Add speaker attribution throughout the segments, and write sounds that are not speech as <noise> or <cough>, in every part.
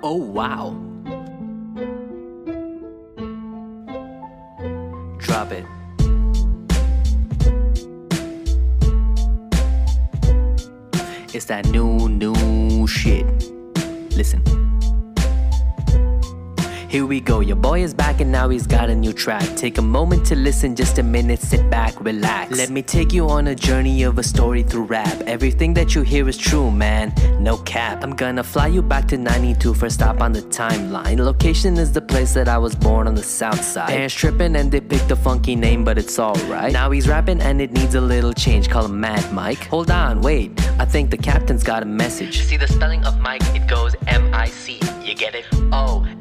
Speaker 1: Oh wow. Drop it. It's that new, new shit. Listen. Here we go, your boy is back and now he's got a new track. Take a moment to listen, just a minute, sit back, relax. Let me take you on a journey of a story through rap. Everything that you hear is true, man, no cap. I'm gonna fly you back to 92 for a stop on the timeline. Location is the place that I was born on the south side. Parents tripping and they picked a funky name, but it's alright. Now he's rapping and it needs a little change, call him Mad Mike. Hold on, wait, I think the captain's got a message. See the spelling of Mike, it goes M I C. You get it?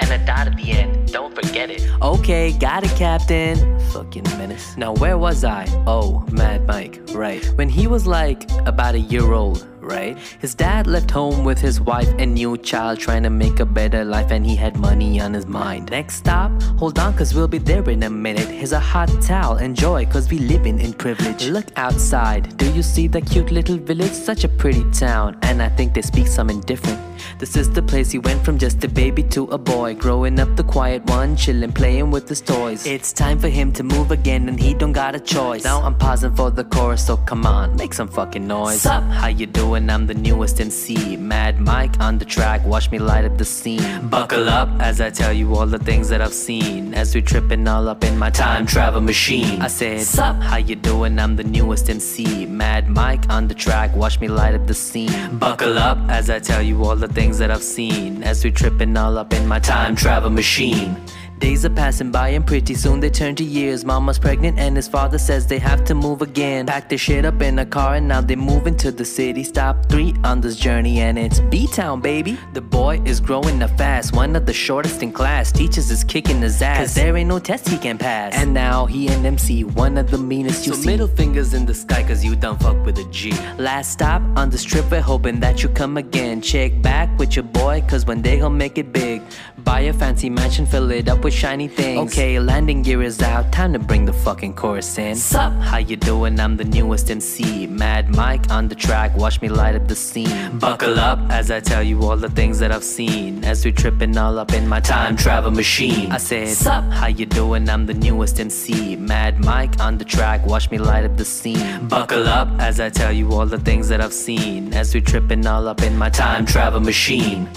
Speaker 1: Oh, and a dot at the end. Don't forget it. Okay, got it, Captain. Fucking menace. Now, where was I? Oh, Mad Mike, right. When he was like about a year old, right? His dad left home with his wife and new child trying to make a better life, and he had money on his mind. Next stop, hold on, cause we'll be there in a minute. Here's a hot towel, enjoy, cause we living in privilege. Look outside, do you see the cute little village? Such a pretty town, and I think they speak something different. This is the place he went from just a baby to a boy, growing up the quiet one, chillin', playing with his toys. It's time for him to move again, and he don't got a choice. Now I'm pausing for the chorus, so come on, make some fucking noise. Sup? How you doing? I'm the newest MC, Mad Mike on the track. Watch me light up the scene. Buckle up as I tell you all the things that I've seen, as we tripping all up in my time travel machine. I said, Sup? How you doing? I'm the newest MC, Mad Mike on the track. Watch me light up the scene. Buckle up as I tell you all the things that I've seen, as we tripping all up in my time travel machine. Days are passing by and pretty soon they turn to years. Mama's pregnant and his father says they have to move again. Pack their shit up in a car and now they're moving to the city. Stop three on this journey and it's B-Town, baby. The boy is growing up fast, one of the shortest in class. Teachers is kicking his ass, cause there ain't no test he can pass. And now he and MC, one of the meanest you
Speaker 2: So
Speaker 1: see.
Speaker 2: middle fingers in the sky cause you done fuck with a G.
Speaker 1: Last stop on this trip, we're hoping that you come again. Check back with your boy, cause one day he'll make it big. Buy a fancy mansion, fill it up with shiny things. Okay, landing gear is out, time to bring the fucking chorus in. Sup? How you doing? I'm the newest MC. Mad Mike on the track, watch me light up the scene. Buckle up as I tell you all the things that I've seen. As we tripping all up in my time travel machine. I said, Sup? How you doing? I'm the newest MC. Mad Mike on the track, watch me light up the scene. Buckle up as I tell you all the things that I've seen. As we tripping all up in my time travel machine.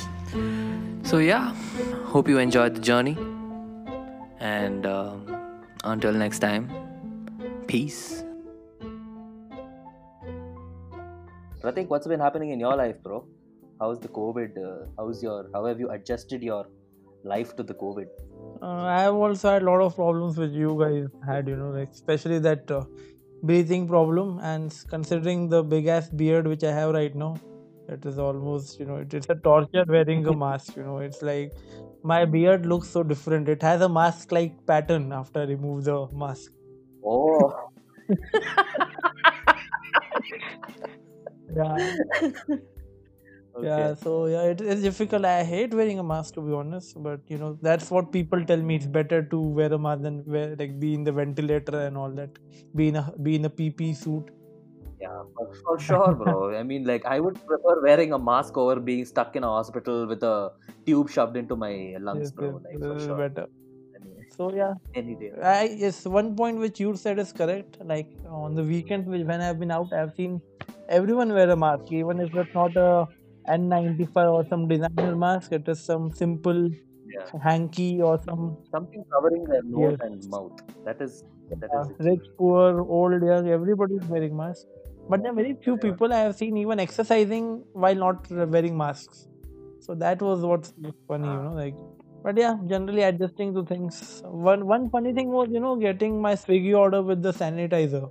Speaker 1: So yeah, hope you enjoyed the journey. And um, until next time, peace.
Speaker 3: Pratik, what's been happening in your life, bro? How's the COVID? Uh, how's your? How have you adjusted your life to the COVID?
Speaker 4: Uh, I have also had a lot of problems which you guys had, you know, like especially that uh, breathing problem. And considering the big ass beard which I have right now, it is almost, you know, it is a torture wearing a <laughs> mask. You know, it's like my beard looks so different. It has a mask like pattern after I remove the mask.
Speaker 3: Oh, <laughs>
Speaker 4: Yeah, yeah. So yeah, it is difficult. I hate wearing a mask to be honest, but you know, that's what people tell me. It's better to wear a mask than wear like be in the ventilator and all that. Be in a be in a PP suit.
Speaker 3: Yeah, for, for sure, bro. I mean, like, I would prefer wearing a mask over being stuck in a hospital with a tube shoved into my lungs,
Speaker 4: Yes,
Speaker 3: bro. Like, for sure.
Speaker 4: better.
Speaker 3: Anyway,
Speaker 4: So yeah,
Speaker 3: any day.
Speaker 4: I yes, one point which you said is correct. Like on the weekends, which when I've been out, I've seen everyone wear a mask, even if it's not a N95 or some designer mask. It is some simple
Speaker 3: Yeah,
Speaker 4: hanky or some
Speaker 3: something covering their nose
Speaker 4: Yes.
Speaker 3: and mouth. That is that
Speaker 4: uh,
Speaker 3: is
Speaker 4: rich, poor, old, young. Everybody is wearing masks. But there are very few people I have seen even exercising while not wearing masks. So that was what's funny, you ah. know, like. But yeah, generally adjusting to things. One one funny thing was, you know, getting my Swiggy order with the sanitizer.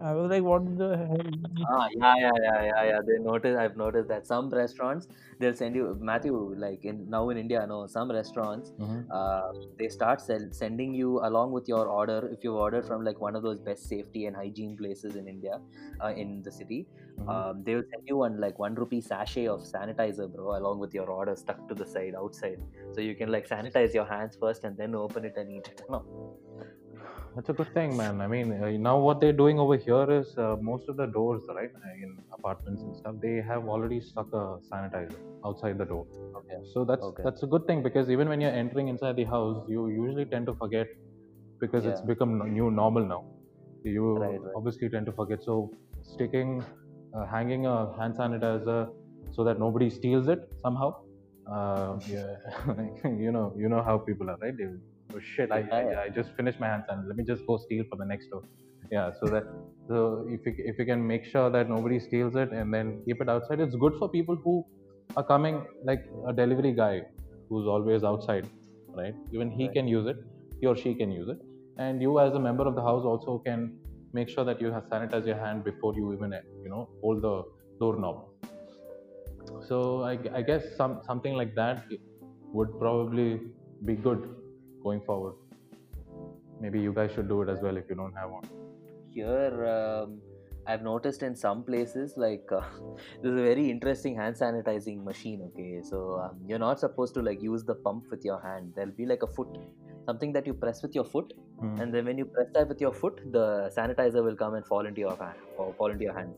Speaker 4: I was like, what the hell?
Speaker 3: Ah, yeah, yeah, yeah, yeah, yeah. They notice. I've noticed that some restaurants they'll send you Matthew. Like in now in India, no, some restaurants uh, they start sell, sending you along with your order if you've ordered from like one of those best safety and hygiene places in India, uh, in the city. Um, they will send you one like one rupee sachet of sanitizer, bro, along with your order stuck to the side outside, so you can like sanitize your hands first and then open it and eat it. <laughs>
Speaker 5: That's a good thing, man. I mean, uh, now what they're doing over here is uh, most of the doors, right, in apartments and stuff, they have already stuck a sanitizer outside the door.
Speaker 3: Okay.
Speaker 5: So that's
Speaker 3: Okay.
Speaker 5: that's a good thing because even when you're entering inside the house, you usually tend to forget because it's become new normal now. You
Speaker 3: Right, right.
Speaker 5: obviously tend to forget. So sticking, uh, hanging a hand sanitizer so that nobody steals it somehow. Uh, <laughs> yeah, <laughs> you know, you know how people are, right? They, oh shit, I. I, I just finished my hand sanitizer. Let me just go steal for the next door. Yeah, so that so if you, if you can make sure that nobody steals it and then keep it outside, it's good for people who are coming like a delivery guy who's always outside, right? Even he
Speaker 3: Right.
Speaker 5: can use it, he or she can use it, and you as a member of the house also can make sure that you have sanitize your hand before you even you know hold the doorknob. So I, I guess some something like that would probably be good going forward. Maybe you guys should do it as well if you don't have one.
Speaker 3: Here, um, I've noticed in some places, like uh, <laughs> there's a very interesting hand sanitizing machine. Okay, so um, you're not supposed to like use the pump with your hand. There'll be like a foot, something that you press with your foot,
Speaker 5: Hmm.
Speaker 3: and then when you press that with your foot, the sanitizer will come and fall into your hand or fall into your hands.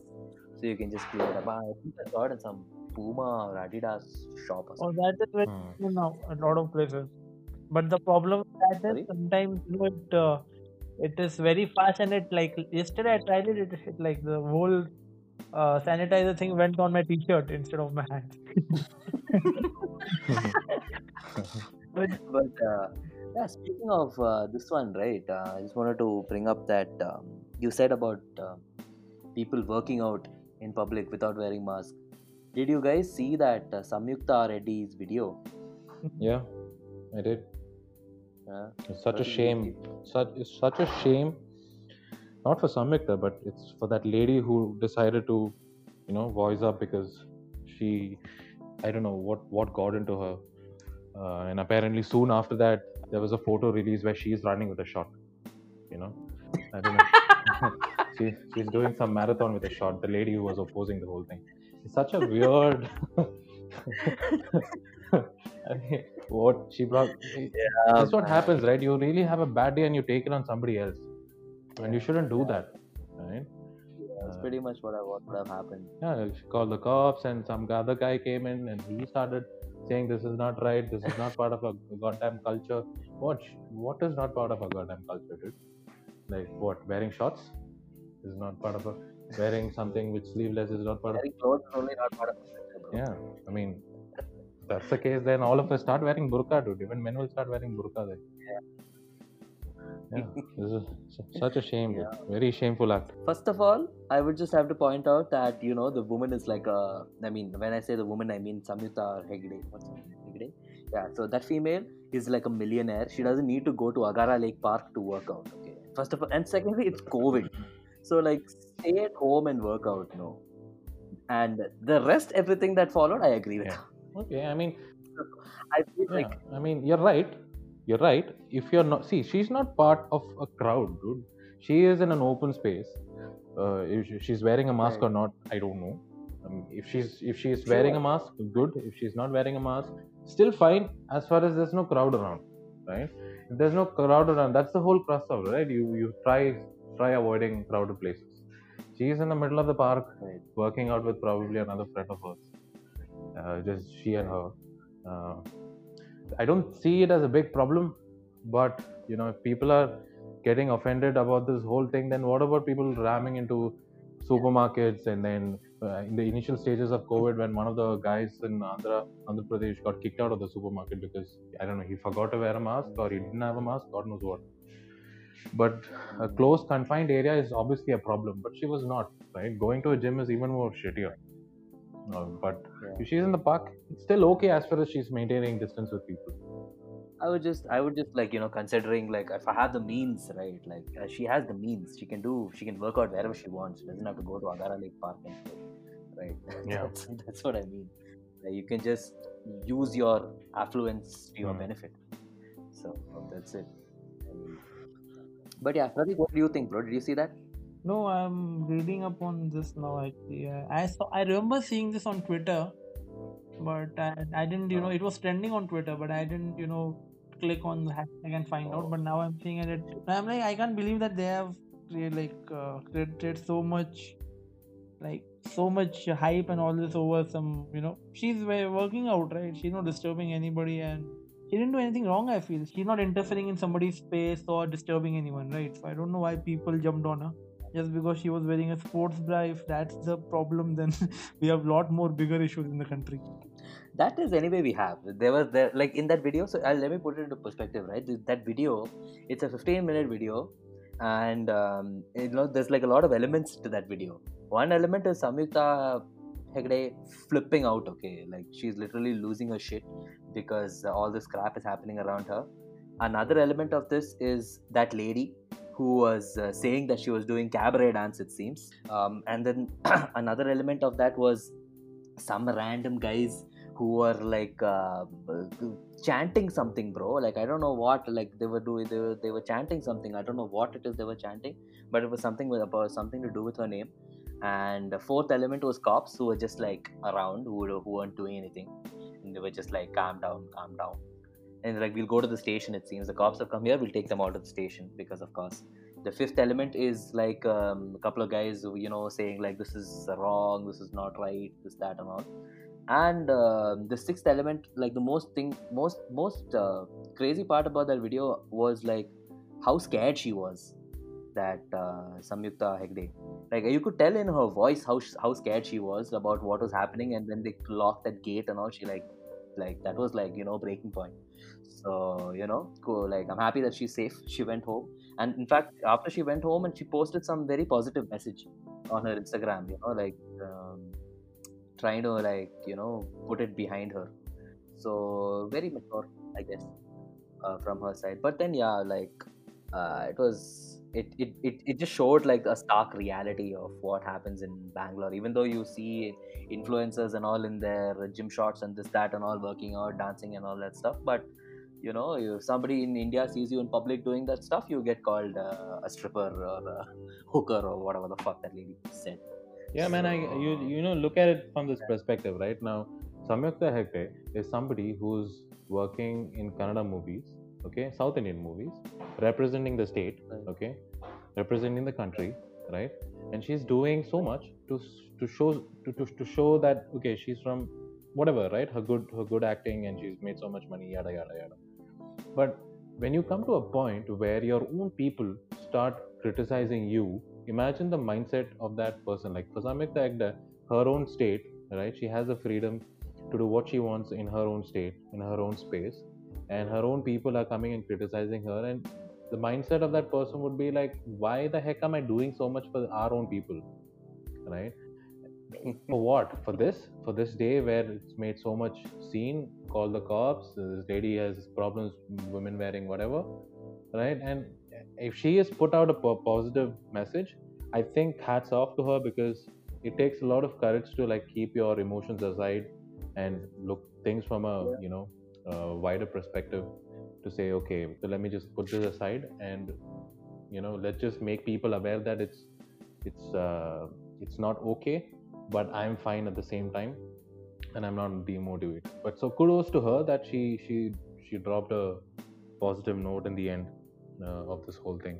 Speaker 3: So you can just clear it up. I think I saw it in some Puma or Adidas shop or
Speaker 4: Oh, that is very
Speaker 5: Hmm.
Speaker 4: common now a lot of places. But the problem with that
Speaker 3: Sorry?
Speaker 4: is sometimes you know it uh, it is very fast and it like yesterday I tried it. It, it like the whole uh, sanitizer thing went on my t-shirt instead of my hand. <laughs> but
Speaker 3: But uh, yeah, speaking of uh, this one, right? Uh, I just wanted to bring up that um, you said about uh, people working out in public without wearing masks. Did you guys see that uh, Samyukta Reddy's video?
Speaker 5: Yeah, I did.
Speaker 3: Uh,
Speaker 5: It's such a shame. Such it's such a shame. Not for Samyukta, but it's for that lady who decided to, you know, voice up because she, I don't know what what got into her, uh, and apparently soon after that there was a photo release where she's running with a shot. You know, I don't know. <laughs> she, she's doing some marathon with a shot. The lady who was opposing the whole thing. It's such a weird. <laughs> I mean, what she brought. That's what happens, right? You really have a bad day and you take it on somebody else, and you shouldn't do that, right?
Speaker 3: That's pretty much what I what would have happened.
Speaker 5: Yeah, she called the cops, and some other guy came in and he started saying this is not right. This is not part of a goddamn culture. What? What is not part of a goddamn culture, dude? Like what? Wearing shorts is not part of a. Wearing something which sleeveless is not part of.
Speaker 3: Wearing clothes is only not part of the culture.
Speaker 5: Yeah, I mean, that's the case. Then all of us start wearing burqa, dude. Even men will start wearing burqa then. Yeah, <laughs> this is such a shame, dude. Very shameful act.
Speaker 3: First of all, I would just have to point out that you know the woman is like a. I mean, when I say the woman, I mean Samyukta Hegde. What's her name? Hegde? Yeah. So that female is like a millionaire. She doesn't need to go to Agara Lake Park to work out. Okay. First of all, and secondly, it's COVID. So like, stay at home and work out. No. And the rest, everything that followed, I agree with.
Speaker 5: Yeah. Okay, I mean,
Speaker 3: I feel
Speaker 5: yeah,
Speaker 3: like
Speaker 5: I mean, you're right. You're right. If you're not, see, she's not part of a crowd, dude. She is in an open space. Uh, if she's wearing a mask
Speaker 3: Right.
Speaker 5: or not, I don't know. Um, if she's if she's wearing a mask, good. If she's not wearing a mask, still fine. As far as there's no crowd around, right? If there's no crowd around, that's the whole crux of it, right? You you try try avoiding crowded places. She's in the middle of the park,
Speaker 3: Right.
Speaker 5: working out with probably another friend of hers. Uh, just she and her. Uh, I don't see it as a big problem, but you know, if people are getting offended about this whole thing, then what about people ramming into supermarkets and then uh, in the initial stages of COVID, when one of the guys in Andhra, Andhra Pradesh got kicked out of the supermarket because I don't know, he forgot to wear a mask or he didn't have a mask, God knows what. But a closed, confined area is obviously a problem, but she was not, right? Going to a gym is even more shittier. Uh, but
Speaker 3: Yeah.
Speaker 5: if she's in the park, it's still okay as far as she's maintaining distance with people.
Speaker 3: I would just, I would just like you know, considering like if I have the means, right? Like uh, she has the means, she can do, she can work out wherever she wants. She doesn't have to go to Agara Lake Park and right? <laughs>
Speaker 5: Yeah.
Speaker 3: that's, that's what I mean. Like, you can just use your affluence to your
Speaker 5: Hmm.
Speaker 3: benefit. So that's it. I mean, but yeah, Pratik, what do you think, bro? Did you see that?
Speaker 4: No, I'm reading up on this now. Actually, I saw. I remember seeing this on Twitter, but I, I didn't. You know, it was trending on Twitter, but I didn't. You know, click on the hashtag and find out. But now I'm seeing it. I'm like, I can't believe that they have like uh, created so much, like so much hype and all this over some. You know, she's working out, right? She's not disturbing anybody, and she didn't do anything wrong. I feel she's not interfering in somebody's space or disturbing anyone, right? So I don't know why people jumped on her just because she was wearing a sports bra. If that's the problem then <laughs> we have a lot more bigger issues in the country.
Speaker 3: That is anyway we have. There was there like in that video so uh, let me put it into perspective right? That video it's a 15 minute video and um, you know there's like a lot of elements to that video. One element is samyukta hegde flipping out okay? Like she's literally losing her shit because all this crap is happening around her. Another element of this is that lady who was uh, saying that she was doing cabaret dance it seems. Um, and then <clears throat> another element of that was some random guys who were like uh, chanting something bro. Like i don't know what like they were doing they were, they were chanting something. I don't know what it is they were chanting but it was something with about something to do with her name. And the fourth element was cops who were just like around who, who weren't doing anything. And they were just like calm down calm down and like we'll go to the station it seems. The cops have come here we'll take them out of the station because of course. The fifth element is like um, a couple of guys you know saying like this is wrong this is not right this that and all. And uh, the sixth element like the most thing most most uh, crazy part about that video was like how scared she was that uh, Samyukta Hegde. Like you could tell in her voice how how scared she was about what was happening, and when they locked that gate and all, she like like that was like you know breaking point. So you know, cool. Like I'm happy that she's safe. She went home, and in fact, after she went home, and she posted some very positive message on her Instagram. You know, like um, trying to like you know put it behind her. So very mature, I guess, uh, from her side. But then yeah, like uh, it was it, it, it, it just showed like a stark reality of what happens in Bangalore. Even though you see influencers and all in their gym shots and this, that, and all working out, dancing, and all that stuff, but you know, if somebody in India sees you in public doing that stuff, you get called uh, a stripper or a <laughs> hooker or whatever the fuck that lady said.
Speaker 5: Yeah, so, man. I you you know look at it from this perspective, right? Now, Samyukta Hegde is somebody who's working in Kannada movies, okay, South Indian movies, representing the state, okay, representing the country, right? And she's doing so much to to show to, to, to show that okay, she's from whatever, right? Her good her good acting and she's made so much money, yada yada yada but when you come to a point where your own people start criticizing you, imagine the mindset of that person. Like for Samyukta Hegde, her own state, right? She has the freedom to do what she wants in her own state, in her own space, and her own people are coming and criticizing her. And the mindset of that person would be like, why the heck am I doing so much for our own people, right? for what? For this? For this day where it's made so much scene? Call the cops. This lady has problems. Women wearing whatever, right? And if she has put out a positive message, I think hats off to her because it takes a lot of courage to like keep your emotions aside and look things from a you know a wider perspective to say okay so let me just put this aside and you know let's just make people aware that it's it's uh, it's not okay but I'm fine at the same time, and I'm not demotivated. But so kudos to her that she she she dropped a positive note in the end uh, of this whole thing.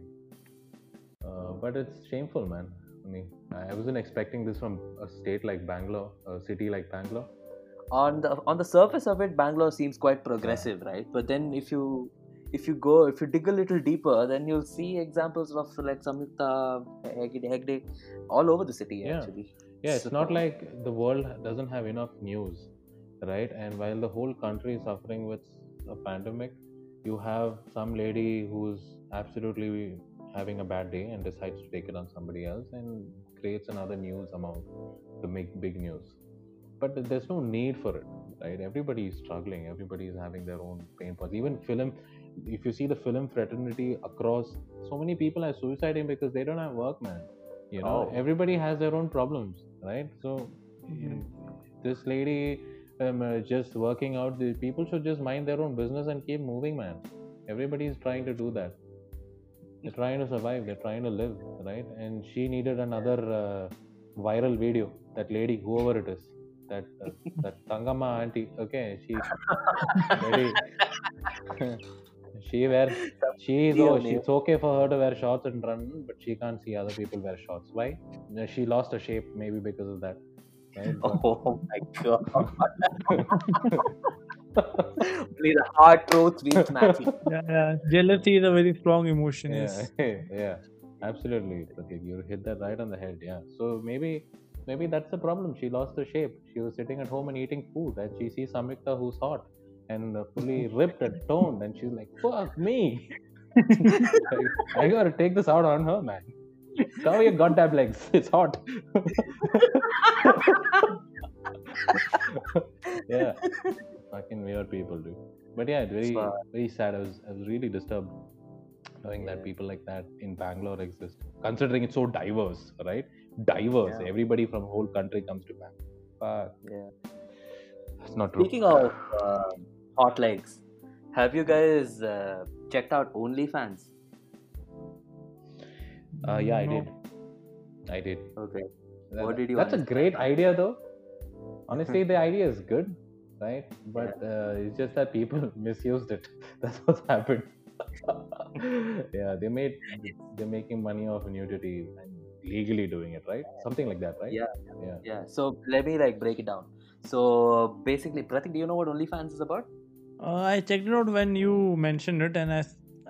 Speaker 5: Uh, but it's shameful, man. I mean, I wasn't expecting this from a state like Bangalore, a city like Bangalore.
Speaker 3: On the on the surface of it, Bangalore seems quite progressive, right? But then if you if you go if you dig a little deeper, then you'll see examples of like Samyukta Hegde all over the city
Speaker 5: yeah.
Speaker 3: actually
Speaker 5: yeah it's not like the world doesn't have enough news right and while the whole country is suffering with a pandemic you have some lady who's absolutely having a bad day and decides to take it on somebody else and creates another news amount to make big news but there's no need for it right? Everybody is struggling. Everybody is having their own pain points. Even film if you see the film fraternity across so many people are suiciding because they don't have work man. You know oh. everybody has their own problems right? So mm-hmm. this lady um, uh, just working out the people should just mind their own business and keep moving man. Everybody is trying to do that. They're trying to survive. They're trying to live right? And she needed another uh, viral video that lady whoever it is that uh, that tangama auntie okay she <laughs> very she wear she's oh, it's okay for her to wear shorts and run, but she can't see other people wear shorts. Why? She lost her shape maybe because of that.
Speaker 3: Right? <laughs> Oh my god. <laughs> Only the hard truth reach Matthew.
Speaker 4: Yeah, yeah. Jealousy is a very strong emotion.
Speaker 5: Yeah,
Speaker 4: Yes.
Speaker 5: yeah, absolutely. Okay, you hit that right on the head. Yeah. So maybe maybe that's the problem. She lost her shape. She was sitting at home and eating food, and she sees Samyukta who's hot and uh, fully <laughs> ripped and toned, and she's like, "Fuck me! <laughs> I, I gotta take this out on her, man. Cover your goddamn legs. It's hot." <laughs> yeah, fucking weird people, dude. But yeah, it's very
Speaker 3: Smart.
Speaker 5: very sad. I was I was really disturbed knowing that people like that in Bangalore exist. Considering it's so diverse, right? Diverse.
Speaker 3: Yeah.
Speaker 5: Everybody from whole country comes to Bangalore. Fuck,
Speaker 3: Yeah.
Speaker 5: that's not true.
Speaker 3: Speaking of uh, hot legs, have you guys uh, checked out OnlyFans?
Speaker 5: Uh, yeah, I did. I did.
Speaker 3: Okay.
Speaker 5: That-
Speaker 3: What did you
Speaker 5: That's a
Speaker 3: understand?
Speaker 5: great idea, though. Honestly, <laughs> the idea is good, right? But uh, it's just that people <laughs> misused it. <laughs> That's what's happened. yeah, they made they're making money off nudity and legally doing it, right? Something like that, right?
Speaker 3: Yeah.
Speaker 5: Yeah.
Speaker 3: Yeah. So let me like break it down. So basically, Pratik, do you know what OnlyFans is about?
Speaker 4: Uh, I checked it out when you mentioned it, and I,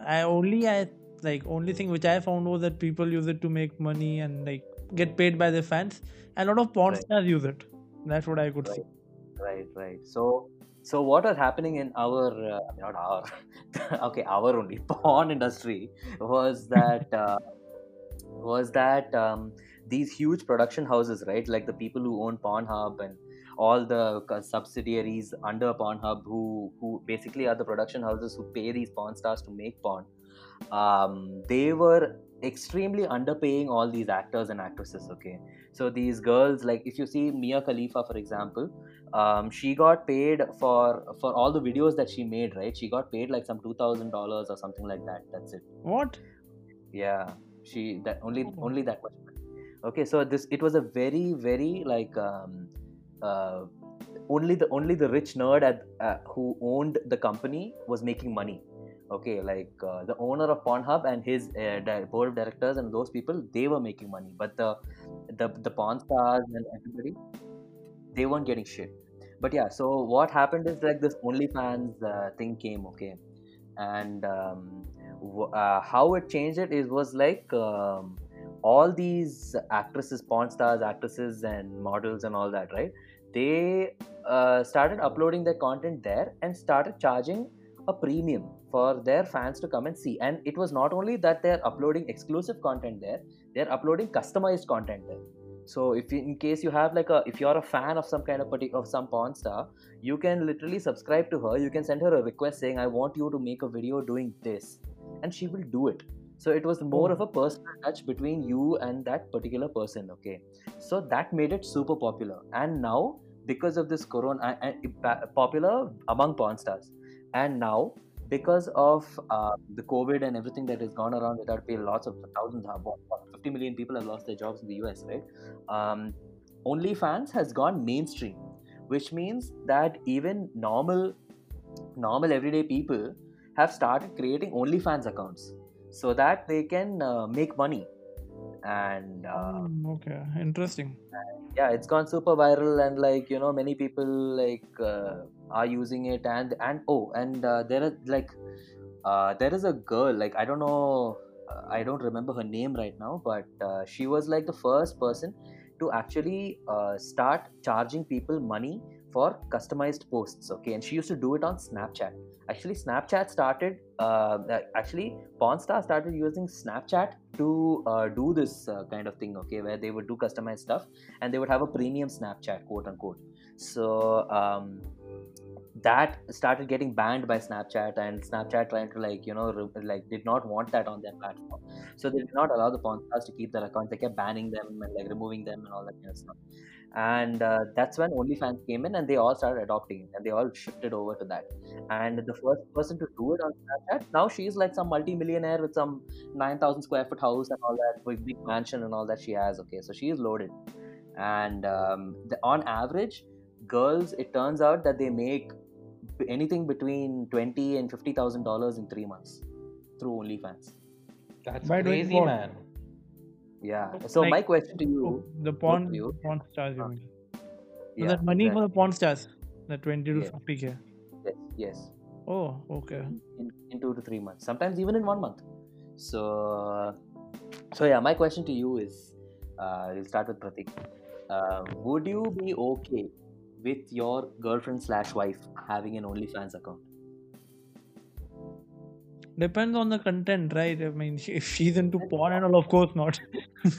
Speaker 4: I only I like only thing which I found was that people use it to make money and like get paid by their fans. A lot of porn
Speaker 3: Right.
Speaker 4: stars use it. That's what I could see.
Speaker 3: Right, right. So, so what are happening in our uh, not our <laughs> okay our only porn industry was that uh, was that um, these huge production houses, right? Like the people who own Pornhub and all the subsidiaries under Pornhub, who who basically are the production houses who pay these porn stars to make porn. Um, they were extremely underpaying all these actors and actresses. Okay, so these girls, like if you see Mia Khalifa, for example, um, she got paid for for all the videos that she made. Right, she got paid like some two thousand dollars or something like that. That's it.
Speaker 4: What?
Speaker 3: Yeah, she that only only that much. money. Okay, so this it was a very very like um, uh, only the only the rich nerd at uh, who owned the company was making money. Okay, like uh, the owner of Pornhub and his uh, board of directors and those people, they were making money, but the the the porn stars and everybody, they weren't getting shit. But yeah, so what happened is like this OnlyFans uh, thing came, okay, and um, uh, how it changed it is was like um, all these actresses, porn stars, actresses, and models and all that, right? They uh, started uploading their content there and started charging a premium for their fans to come and see. And it was not only that they're uploading exclusive content there, they're uploading customized content there. So if you, in case you have like a if you're a fan of some kind of of some porn star, you can literally subscribe to her. You can send her a request saying, "I want you to make a video doing this," and she will do it. So it was more
Speaker 4: Oh.
Speaker 3: of a personal touch between you and that particular person. Okay, so that made it super popular. And now because of this corona, popular among porn stars, and now because of uh, the COVID and everything that has gone around without pay, lots of thousands, what, 50 million people have lost their jobs in the US, right? Um, OnlyFans has gone mainstream, which means that even normal, normal everyday people have started creating OnlyFans accounts so that they can uh, make money. And uh,
Speaker 4: Hmm, okay, interesting.
Speaker 3: yeah it's gone super viral and like you know many people like uh, are using it and and oh and uh, are like uh, there is a girl like i don't know uh, i don't remember her name right now but uh, she was like the first person to actually uh, start charging people money for customized posts okay and she used to do it on snapchat actually snapchat started uh, actually porn star started using snapchat to uh, do this uh, kind of thing okay where they would do customized stuff and they would have a premium snapchat quote unquote. So um, that started getting banned by snapchat and snapchat trying to like you know like did not want that on their platform. So they did not allow the porn stars to keep their accounts. They kept banning them and like removing them and all that kind of stuff. And uh, that's when OnlyFans came in and they all started adopting and they all shifted over to that. And the first person to do it on Snapchat now she's like some multi-millionaire with some 9000 square foot house and all that big, big mansion and all that she has okay? So she is loaded. And um, the, on average girls it turns out that they make anything between twenty and fifty thousand dollars in three months through OnlyFans.
Speaker 5: That's
Speaker 4: By
Speaker 5: crazy, man.
Speaker 3: Yeah. So
Speaker 4: Like-
Speaker 3: my question to you,
Speaker 4: the
Speaker 3: both
Speaker 4: porn,
Speaker 3: of you,
Speaker 4: porn stars. You
Speaker 3: Uh,
Speaker 4: mean? So
Speaker 3: yeah,
Speaker 4: that money for the porn stars, the twenty to fifty k.
Speaker 3: yes, yes,
Speaker 4: Oh, okay.
Speaker 3: in, in two to three months, sometimes even in one month. So, so yeah, my question to you is, uh, we'll start with Pratik. Uh, would you be okay with your girlfriend slash wife having an OnlyFans account?
Speaker 4: Depends on the content, right? I mean, if she's into porn and all, of course not. <laughs>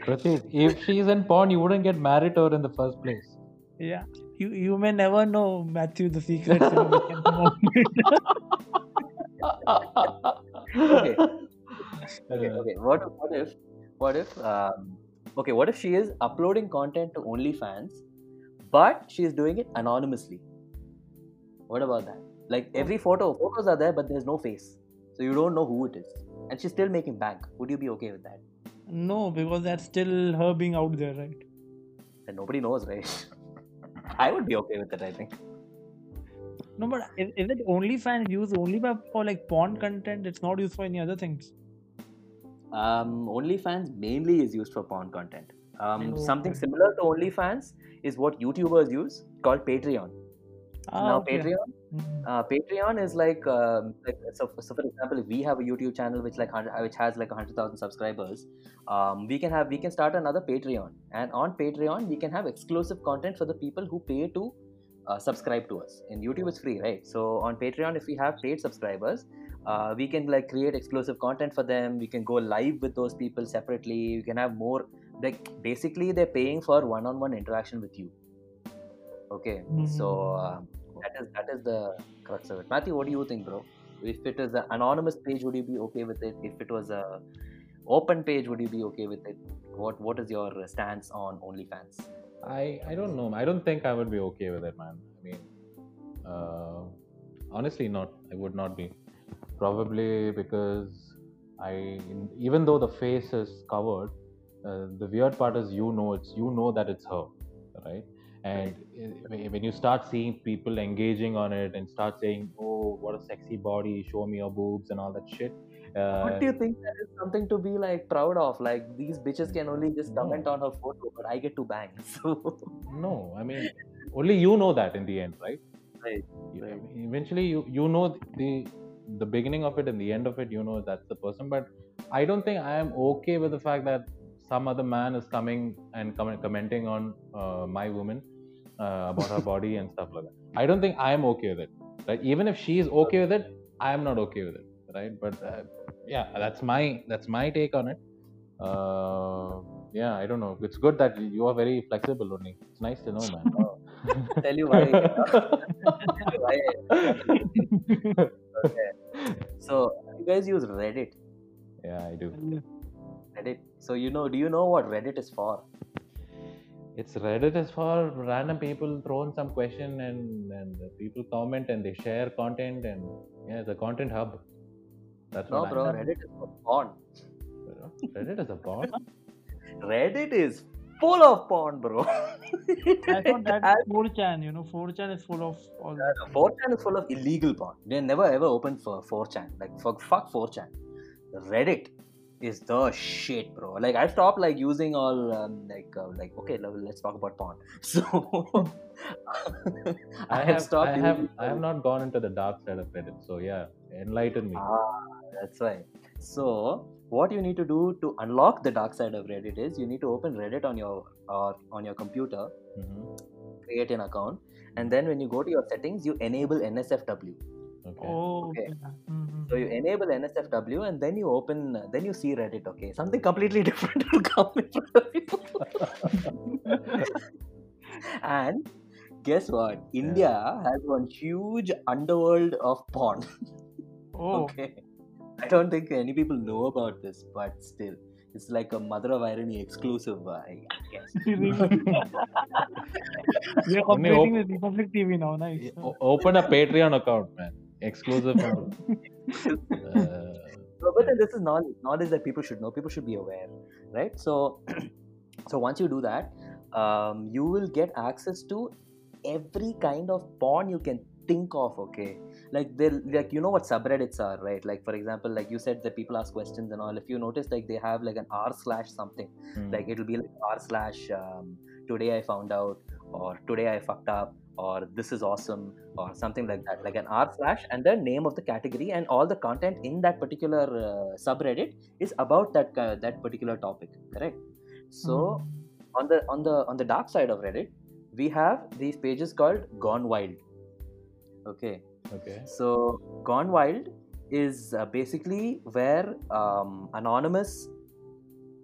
Speaker 5: Pratik, if she's in porn, you wouldn't get married to her in the first place.
Speaker 4: yeah, you you may never know, Matthew, the secrets. you know, that can come out.
Speaker 3: Okay. okay okay what what if what if um, okay what if she is uploading content to onlyfans but she is doing it anonymously. What about that? Like every photo photos are there but there's no face. So you don't know who it is. And she's still making bank. Would you be okay with that?
Speaker 4: No, because that's still her being out there, right?
Speaker 3: and nobody knows right? <laughs> I would be okay with it i think.
Speaker 4: No, but is, is it OnlyFans used only for like porn content? It's not used for any other things.
Speaker 3: um, OnlyFans mainly is used for porn content. Um,
Speaker 4: Oh,
Speaker 3: something similar to OnlyFans is what YouTubers use called Patreon.
Speaker 4: Ah,
Speaker 3: now,
Speaker 4: okay.
Speaker 3: Patreon,
Speaker 4: Mhm.
Speaker 3: uh, Patreon is like, um, like so, so. For example, if we have a YouTube channel which like which has like hundred thousand subscribers, um, we can have we can start another Patreon, and on Patreon we can have exclusive content for the people who pay to uh, subscribe to us. In YouTube, it's free, right? So on Patreon, if we have paid subscribers, uh, we can like create exclusive content for them. We can go live with those people separately. We can have more like basically they're paying for one-on-one interaction with you. Okay, so uh, that is that is the crux of it. Matthew, what do you think, bro? If it is an anonymous page, would you be okay with it? If it was a open page, would you be okay with it? What What is your stance on OnlyFans?
Speaker 5: I I don't know. I don't think I would be okay with it, man. I mean, uh, honestly, not. I would not be. Probably because I, even though the face is covered, uh, the weird part is you know it's you know that it's her, right? And i- when you start seeing people engaging on it and start saying, "Oh, what a sexy body! Show me your boobs" and all that shit. Uh,
Speaker 3: What do you think that is something to be like proud of? Like these bitches can only just
Speaker 5: No.
Speaker 3: comment on her photo, but I get to bang. <laughs> So
Speaker 5: No, I mean, only you know that in the end, right?
Speaker 3: Right,
Speaker 5: You-
Speaker 3: right.
Speaker 5: Eventually, you you know the the beginning of it and the end of it. You know that's the person. But I don't think I am okay with the fact that some other man is coming and com- commenting on uh, my woman uh, about her body and stuff like that. I don't think I am okay with it. Right? Even if she is okay with it, I am not okay with it. Right? But uh, yeah, that's my that's my take on it. Uh, yeah, I don't know. It's good that you are very flexible, only. It's nice to know, man. <laughs>
Speaker 3: tell you why. tell <laughs> you why. Okay. So you guys use Reddit.
Speaker 5: yeah, I do.
Speaker 3: Reddit. So you know, do you know what Reddit is for?
Speaker 5: It's Reddit is for random people throwing some question and and the people comment and they share content and yeah, it's a content hub. That's
Speaker 3: No,
Speaker 5: what
Speaker 3: bro.
Speaker 5: I
Speaker 3: Reddit is for porn. <laughs>
Speaker 5: Reddit is a bot.
Speaker 3: Reddit is full of porn, bro.
Speaker 4: I thought that <laughs> 4chan, you know, 4chan is full of all that.
Speaker 3: 4chan is full of illegal porn. They never ever open for 4chan. Like fuck, fuck 4chan. Reddit is the shit, bro. Like I stopped like using all um, like uh, like okay, let's talk about porn. <laughs> So
Speaker 5: I have
Speaker 3: stopped
Speaker 5: I have
Speaker 3: using
Speaker 5: I have not gone into the dark side of Reddit. So yeah, enlighten me.
Speaker 3: Ah, that's right. So, what you need to do to unlock the dark side of Reddit is you need to open Reddit on your or on your computer,
Speaker 5: Mhm.
Speaker 3: create an account, and then when you go to your settings, you enable NSFW.
Speaker 5: Okay.
Speaker 4: Oh,
Speaker 3: Okay.
Speaker 4: okay. Mhm.
Speaker 3: So you enable NSFW, and then you open, then you see Reddit. Okay, something completely <laughs> different will come in front of you. <laughs> and guess what? India has one huge underworld of porn. <laughs>
Speaker 4: Oh,
Speaker 3: Okay. I don't think any people know about this, but still, it's like a mother of irony exclusive, uh, I guess.
Speaker 4: we are
Speaker 5: Only
Speaker 4: competing
Speaker 5: op-
Speaker 4: with Republic TV now. Nice.
Speaker 5: O- open a Patreon account, man. Exclusive. uh, <laughs>
Speaker 3: So, but then this is knowledge, knowledge that people should know. People should be aware, right? So, <clears throat> so once you do that, um, you will get access to every kind of porn you can think of okay like they like you know what subreddits are right like for example like you said that people ask questions and all if you notice like they have like an r slash something
Speaker 5: Mm.
Speaker 3: like it'll be like r slash um, today i found out or today i fucked up or this is awesome or something like that. Like an r slash and the name of the category and all the content in that particular uh, subreddit is about that uh, that particular topic correct? So on the on the on the dark side of reddit we have these pages called gone wild. Okay.
Speaker 5: Okay.
Speaker 3: so gone wild is uh, basically where um, anonymous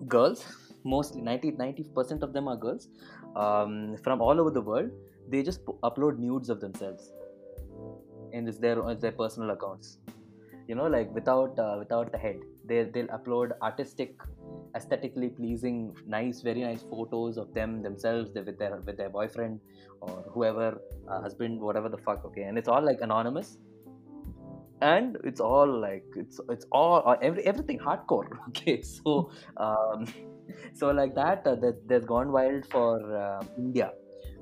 Speaker 3: girls <laughs> mostly 90 90% of them are girls um, from all over the world they just upload nudes of themselves and it's their it's their personal accounts. You know like without uh, without the head they they'll upload artistic aesthetically pleasing nice very nice photos of them themselves they- with their with their boyfriend or whoever uh, husband whatever the fuck okay? And it's all like anonymous. And it's all like it's it's all uh, every, everything hardcore <laughs> okay? So um <laughs> so like that uh, there, there's gone wild for uh, india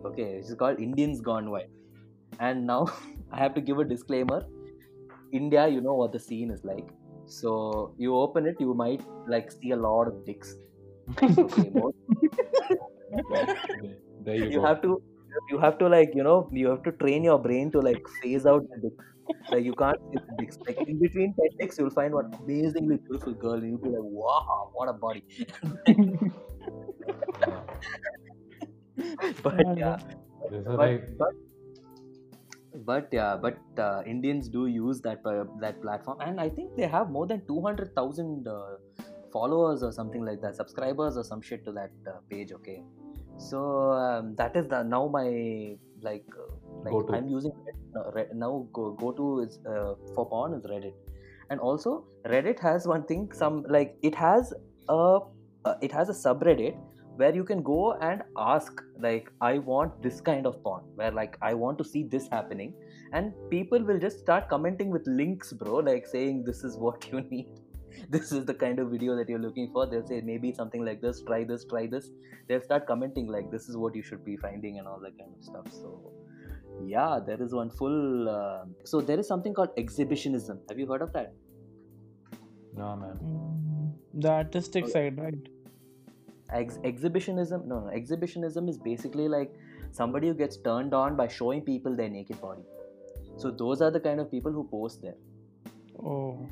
Speaker 3: okay it's called indians gone wild. And now <laughs> i have to give a disclaimer. India you know what the scene is like. So you open it you might like see a lot of dicks. Okay <laughs> most,
Speaker 5: There you,
Speaker 3: you
Speaker 5: go.
Speaker 3: have to you have to like you know you have to train your brain to like phase out the dick like you can't see the dicks. Like in between 10 dicks you'll find one amazingly beautiful girl and you'll be like wow what a body. <laughs>
Speaker 5: Yeah. <laughs>
Speaker 3: but yeah but,
Speaker 5: like
Speaker 3: but but yeah but uh, indians do use that uh, that platform. And i think they have more than 200000 uh, followers or something like that subscribers or some shit to that uh, page okay? So um, that is the now my like uh, like
Speaker 5: Go-to.
Speaker 3: i'm using uh, Re- now go, go to is uh, for porn is reddit. And also reddit has one thing some like it has a uh, it has a subreddit where you can go and ask like i want this kind of porn where like i want to see this happening and people will just start commenting with links bro like saying this is what <laughs> you need. This is the kind of video that you're looking for. They'll say maybe something like this. Try this try this. They'll start commenting like this is what you should be finding and all that kind of stuff. So yeah there is one full uh, so there is something called exhibitionism. Have you heard of that?
Speaker 5: No man.
Speaker 4: Mm, the artistic
Speaker 3: Okay.
Speaker 4: side, right?
Speaker 3: Ex- exhibitionism no no exhibitionism is basically like somebody who gets turned on by showing people their naked body. So those are the kind of people who post there.
Speaker 4: Oh,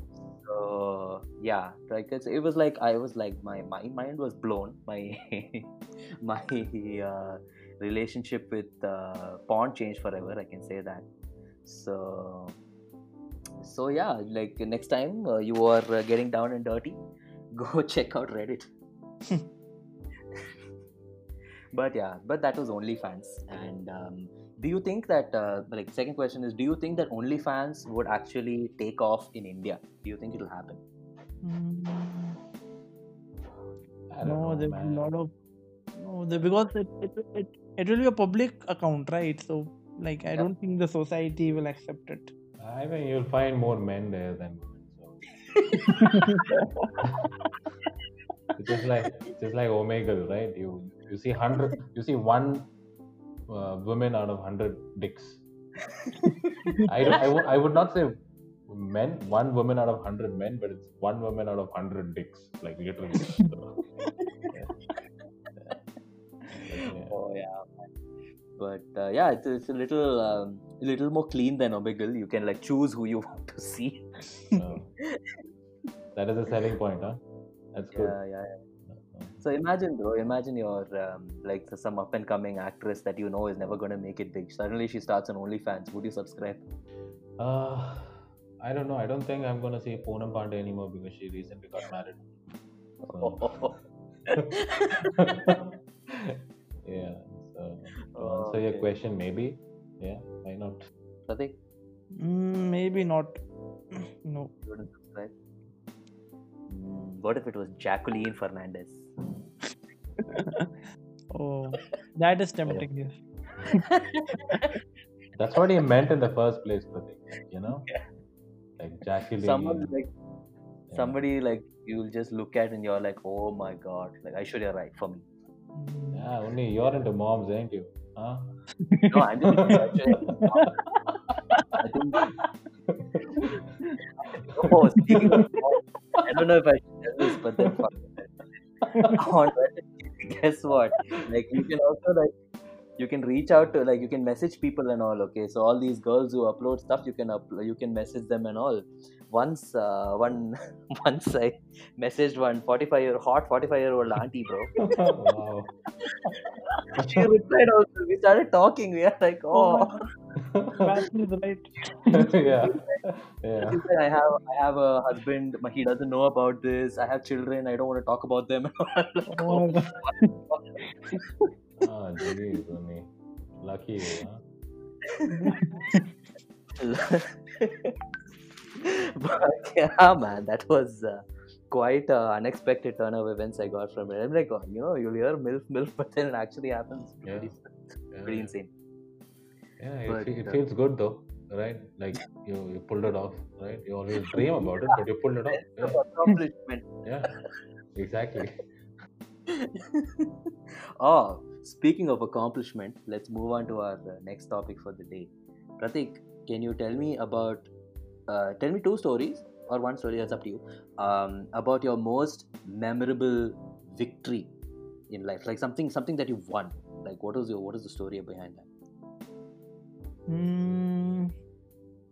Speaker 3: so yeah like it's, it was like i was like my my mind was blown. My <laughs> my uh, relationship with uh, porn changed forever i can say that. So so yeah like next time uh, you are uh, getting down and dirty <laughs> go check out reddit <laughs> but yeah but that was OnlyFans and um, do you think that uh, like second question is do you think that OnlyFans would actually take off in India do you think it'll happen
Speaker 4: Mm,
Speaker 5: I
Speaker 4: no,
Speaker 5: know,
Speaker 4: there's
Speaker 5: man.
Speaker 4: a lot of no, the, because it, it it it will be a public account, right? So, like, I
Speaker 3: Yeah.
Speaker 4: don't think the society will accept it.
Speaker 5: I mean you'll find more men there than women. So <laughs> it's just like it's just like Omegle, right? You you see hundred, you see one uh, woman out of hundred dicks. I don't, I would not say men, one woman out of hundred men, but it's one woman out of hundred dicks, like literally. So, yeah. Yeah.
Speaker 3: oh yeah but uh, yeah it's, it's a little um, a little more clean than Omegle you can like choose who you <laughs> want to see
Speaker 5: that is a selling point, huh? That's good.
Speaker 3: yeah yeah yeah. So imagine bro imagine you're um, like some up and coming actress that you know is never going to make it big suddenly she starts on OnlyFans would you subscribe
Speaker 5: Uh, I don't know. I don't think I'm gonna see Poonam Pandey anymore because she recently got married. So, <laughs> yeah. So to answer your question, maybe. Yeah. Why not?
Speaker 3: Pratik,
Speaker 4: Mm, maybe not. <clears throat> No.
Speaker 3: you wouldn't subscribe Mm, what if it was Jacqueline Fernandez <laughs>
Speaker 4: Oh, <laughs> that is tempting. Yes. <laughs>
Speaker 5: That's what he meant in the first place, Pratik. You know,
Speaker 3: Yeah.
Speaker 5: like Jackie Lee.
Speaker 3: someone like
Speaker 5: yeah.
Speaker 3: somebody like you'll just look at and you're like oh my god like Aishwarya right for me
Speaker 4: Mm,
Speaker 5: Yeah, only you're into moms, ain't you? Huh?
Speaker 3: No, I'm just I think. Oh, speaking of, I don't know if I should tell this, but then fuck it. <laughs> On guess what? Like you can also like you can reach out to like you can message people and all. Okay, so all these girls who upload stuff, you can upload, you can message them and all. Once, uh, one <laughs> once I messaged one 45 year hot 45 year old auntie, bro. <laughs>
Speaker 5: wow.
Speaker 3: She replied also. We started talking. We are like, oh.
Speaker 4: Passion is right.
Speaker 5: yeah. Yeah.
Speaker 3: I have I have a husband, but he doesn't know about this. I have children. I don't want to talk about them. Like, <laughs> <laughs>
Speaker 4: Oh, my
Speaker 5: Ah, geez, Uni. Lucky you, huh? <laughs>
Speaker 3: but yeah, man, that was uh, quite an unexpected turn of events I got from it. I'm like, oh, you know, you'll hear milf, milf, but then it actually happens.
Speaker 5: Yeah.
Speaker 3: Pretty,
Speaker 5: Yeah.
Speaker 3: pretty insane.
Speaker 5: Yeah, it,
Speaker 3: But,
Speaker 5: fe- it
Speaker 3: uh,
Speaker 5: feels good though, right? Like you, you pulled it off, right? You always dream about it, but you pulled it off.
Speaker 3: Sense
Speaker 5: Yeah,
Speaker 3: accomplishment. <laughs>
Speaker 5: yeah. exactly. <laughs>
Speaker 3: oh, speaking of accomplishment, let's move on to our uh, next topic for the day. Pratik, can you tell me about, uh, tell me two stories or one story, that's up to you, um, about your most memorable victory in life, like something something that you've won. Like, what was your what is the story behind that?
Speaker 4: Mm,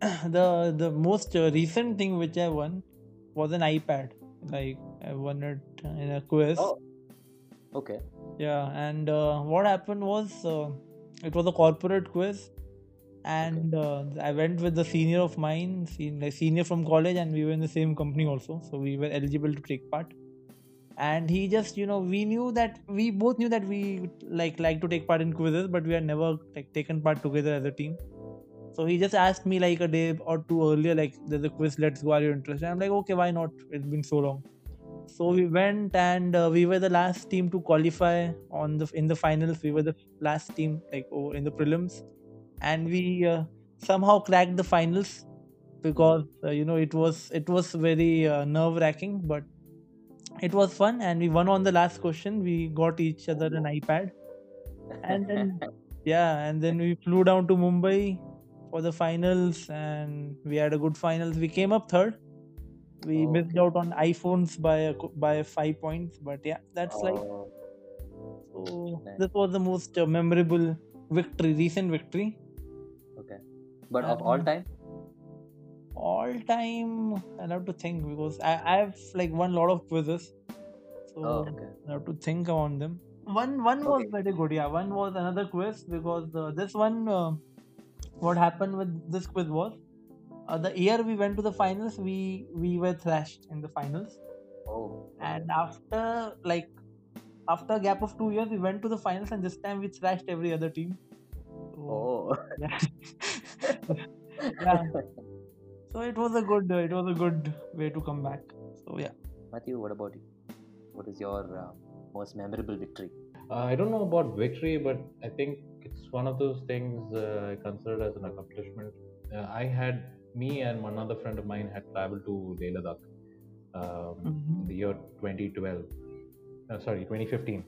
Speaker 4: <clears throat> the the most recent thing which I won was an iPad. Like I won it in a quiz.
Speaker 3: Oh. Okay.
Speaker 4: Yeah, and uh, what happened was uh, it was a corporate quiz, and uh, I went with the senior of mine, senior from college, and we were in the same company also, so we were eligible to take part. And he just, you know, we knew that we both knew that we like like to take part in quizzes, but we had never like taken part together as a team. So he just asked me like a day or two earlier, like there's a quiz, let's go. Are you interested? I'm like, okay, why not? It's been so long. So we went and uh, we were the last team to qualify on the in the finals. We were the last team like in the prelims, and we uh, somehow cracked the finals because uh, you know it was it was very uh, nerve wracking, but it was fun and we won on the last question. We got each other an iPad, and then <laughs> yeah, and then we flew down to Mumbai for the finals, and we had a good finals. We came up third. We
Speaker 3: Oh,
Speaker 4: missed out on iPhones by a, by five points, but yeah, that's like
Speaker 3: Oh,
Speaker 4: so.
Speaker 3: nice.
Speaker 4: This was the most uh, memorable victory, recent victory.
Speaker 3: okay. But of all
Speaker 4: Um,
Speaker 3: time,
Speaker 4: All time, I have to think because I I have like won a lot of quizzes, so
Speaker 3: oh, okay.
Speaker 4: I have to think on them. One one was
Speaker 3: Okay.
Speaker 4: very good, yeah. One was another quiz because uh, this one, uh, what happened with this quiz was, uh, the year we went to the finals, we we were thrashed in the finals,
Speaker 3: Oh,
Speaker 4: and after like after a gap of two years, we went to the finals, and this time we thrashed every other team. So,
Speaker 3: oh.
Speaker 4: yeah. <laughs> <laughs> yeah. So it was a good, uh, it was a good way to come back. So yeah.
Speaker 3: Matthew, what about you? What is your uh, most memorable victory?
Speaker 5: Uh, I don't know about victory, but I think it's one of those things uh, I consider as an accomplishment. Uh, I had me and another friend of mine had traveled to Leh Ladakh um,
Speaker 4: Mhm.
Speaker 5: in the year 2012. Uh, sorry, 2015,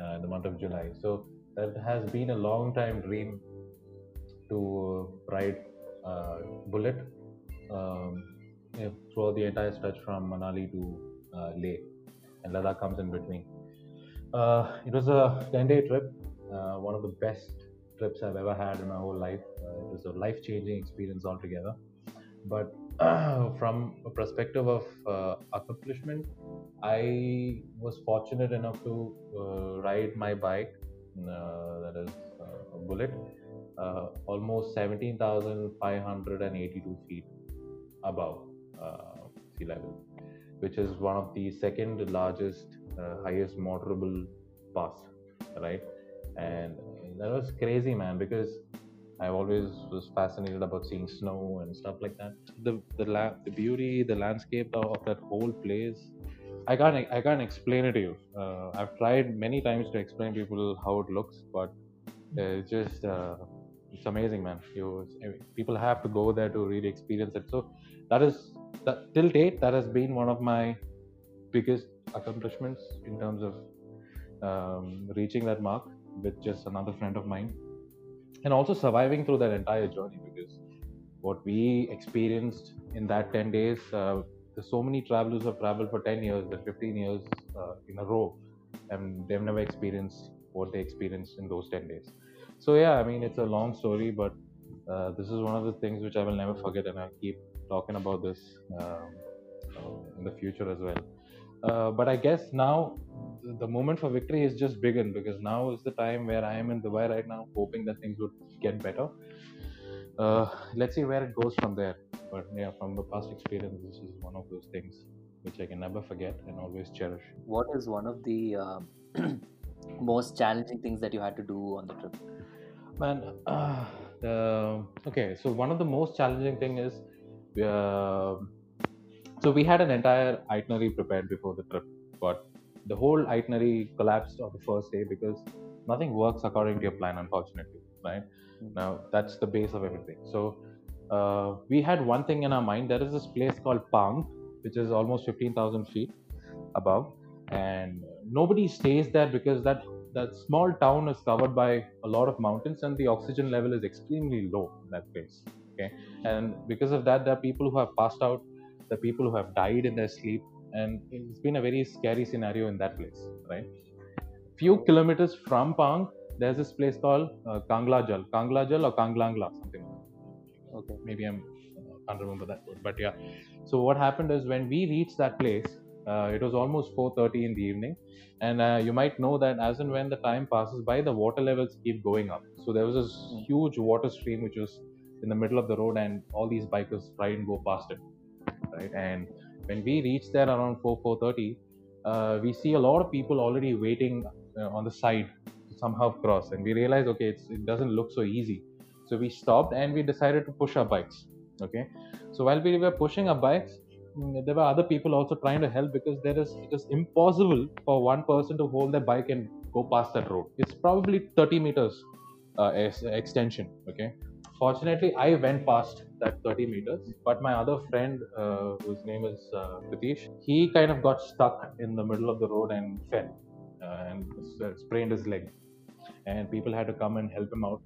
Speaker 5: uh, in the month of July. So that has been a long time dream to ride uh, Bullet um, throughout the entire stretch from Manali to uh, Leh, and Ladakh comes in between. Uh, it was a 10 day trip, uh, one of the best trips I've ever had in my whole life. Uh, it was a life changing experience altogether. But <clears throat> from a perspective of uh, accomplishment, I was fortunate enough to uh, ride my bike, that is a bullet, almost 17,582 feet above uh, sea level, which is one of the second largest, uh, highest motorable pass, right? And that was crazy, man, because I always was fascinated about seeing snow and stuff like that. The the la- the beauty, the landscape of, of that whole place. I can't I can't explain it to you. Uh, I've tried many times to explain to people how it looks, but it's just uh, it's amazing, man. You people have to go there to really experience it. So that is that till date that has been one of my biggest accomplishments in terms of um, reaching that mark with just another friend of mine, and also surviving through that entire journey because what we experienced in that 10 days, uh, there's so many travelers have traveled for 10 years, and 15 years uh, in a row, and they've never experienced what they experienced in those 10 days. So yeah, I mean it's a long story, but uh, this is one of the things which I will never forget, and I'll keep talking about this um, uh, in the future as well. Uh, but I guess now the moment for victory is just begun because now is the time where I am in Dubai right now, hoping that things would get better. Uh, let's see where it goes from there. But yeah, from the past experience, this is one of those things which I can never forget and always cherish.
Speaker 3: What is one of the uh, <clears throat> most challenging things that you had to do on the trip?
Speaker 5: Man, uh, okay, so one of the most challenging thing is uh, so we had an entire itinerary prepared before the trip, but the whole itinerary collapsed on the first day because nothing works according to your plan, unfortunately. Right mm-hmm. now, that's the base of everything. So uh, we had one thing in our mind. There is this place called Pang, which is almost 15,000 feet above, and nobody stays there because that that small town is covered by a lot of mountains and the oxygen level is extremely low in that place okay? And because of that there are people who have passed out the people who have died in their sleep and it's been a very scary scenario in that place right? Few kilometers from pang there's this place called uh, kanglajal. Kanglajal or kanglangla something okay. Maybe i'm I can't remember that word but yeah. So what happened is when we reached that place uh, it was almost 4:30 in the evening, and uh, you might know that as and when the time passes by, the water levels keep going up. So there was this huge water stream which was in the middle of the road, and all these bikers try and go past it, right? And when we reach there around 4 4:30, uh, we see a lot of people already waiting uh, on the side to somehow cross, and we realize okay, it doesn't look so easy. So we stopped and we decided to push our bikes. Okay, so while we were pushing our bikes, mm, there were other people also trying to help because there is it is impossible for one person to hold their bike and go past that road. It's probably 30 meters uh, extension. Okay, fortunately i went past that 30 meters but my other friend uh, whose name is uh, Pritish, he kind of got stuck in the middle of the road and fell uh, and uh, sprained his leg. And people had to come and help him out.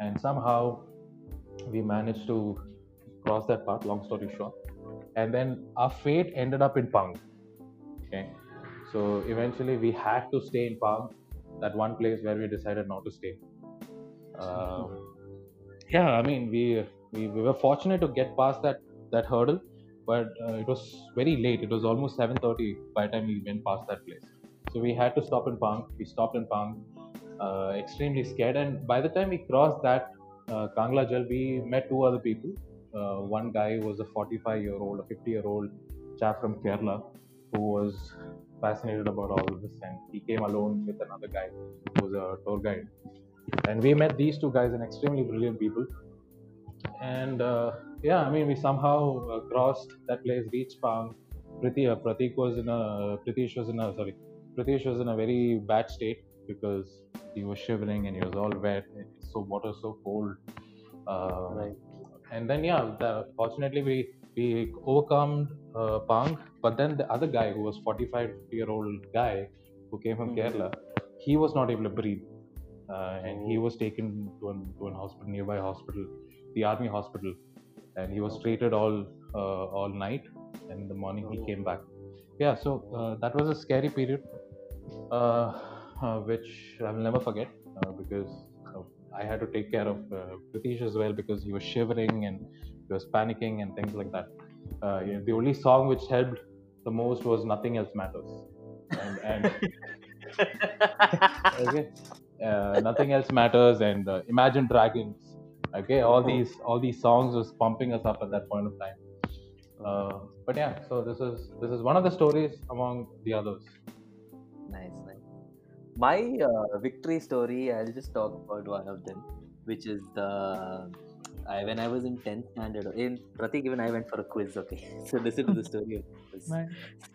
Speaker 5: And somehow we managed to cross that path, long story short. And then our fate ended up in pang okay? So eventually we had to stay in pang that one place where we decided not to stay. Um, yeah i mean we, we we were fortunate to get past that that hurdle but uh, it was very late. It was almost 7.30 by the time we went past that place. So we had to stop in pang we stopped in pang uh, extremely scared. And by the time we crossed that uh, kangla jal we met two other people. Uh, one guy was a 45 year old a 50 year old chap from kerala who was fascinated about all of this and he came alone with another guy who was a tour guide and we met these two guys and extremely brilliant people. And uh, yeah i mean we somehow uh, crossed that place reached pang Priti, uh, pratik was in a pritish was in a sorry pritish was in a very bad state because he was shivering and he was all wet. So water so cold. Uh, right. and then yeah the, fortunately we we overcome uh, pang but then the other guy who was 45 year old guy who came from mm-hmm. kerala he was not able to breathe uh, and he was taken to an, to an hospital, nearby hospital, the army hospital, and he was treated all uh, all night. And in the morning he came back. Yeah, so uh, that was a scary period, which I will never forget because I had to take care of uh, Pritish as well because he was shivering and he was panicking and things like that. Uh, you know, the only song which helped the most was "Nothing Else Matters," and, and <laughs> okay, uh, nothing else matters and uh, imagine dragons okay all uh-huh. these all these songs was pumping us up at that point of time uh, but yeah so this is this is one of the stories among the others
Speaker 3: nice nice my uh, victory story i'll just talk about one of them which is the I, when I was in 10th standard, in Pratik, even I went for a quiz. Okay, <laughs> so listen to the story of the quiz. <laughs> Nice.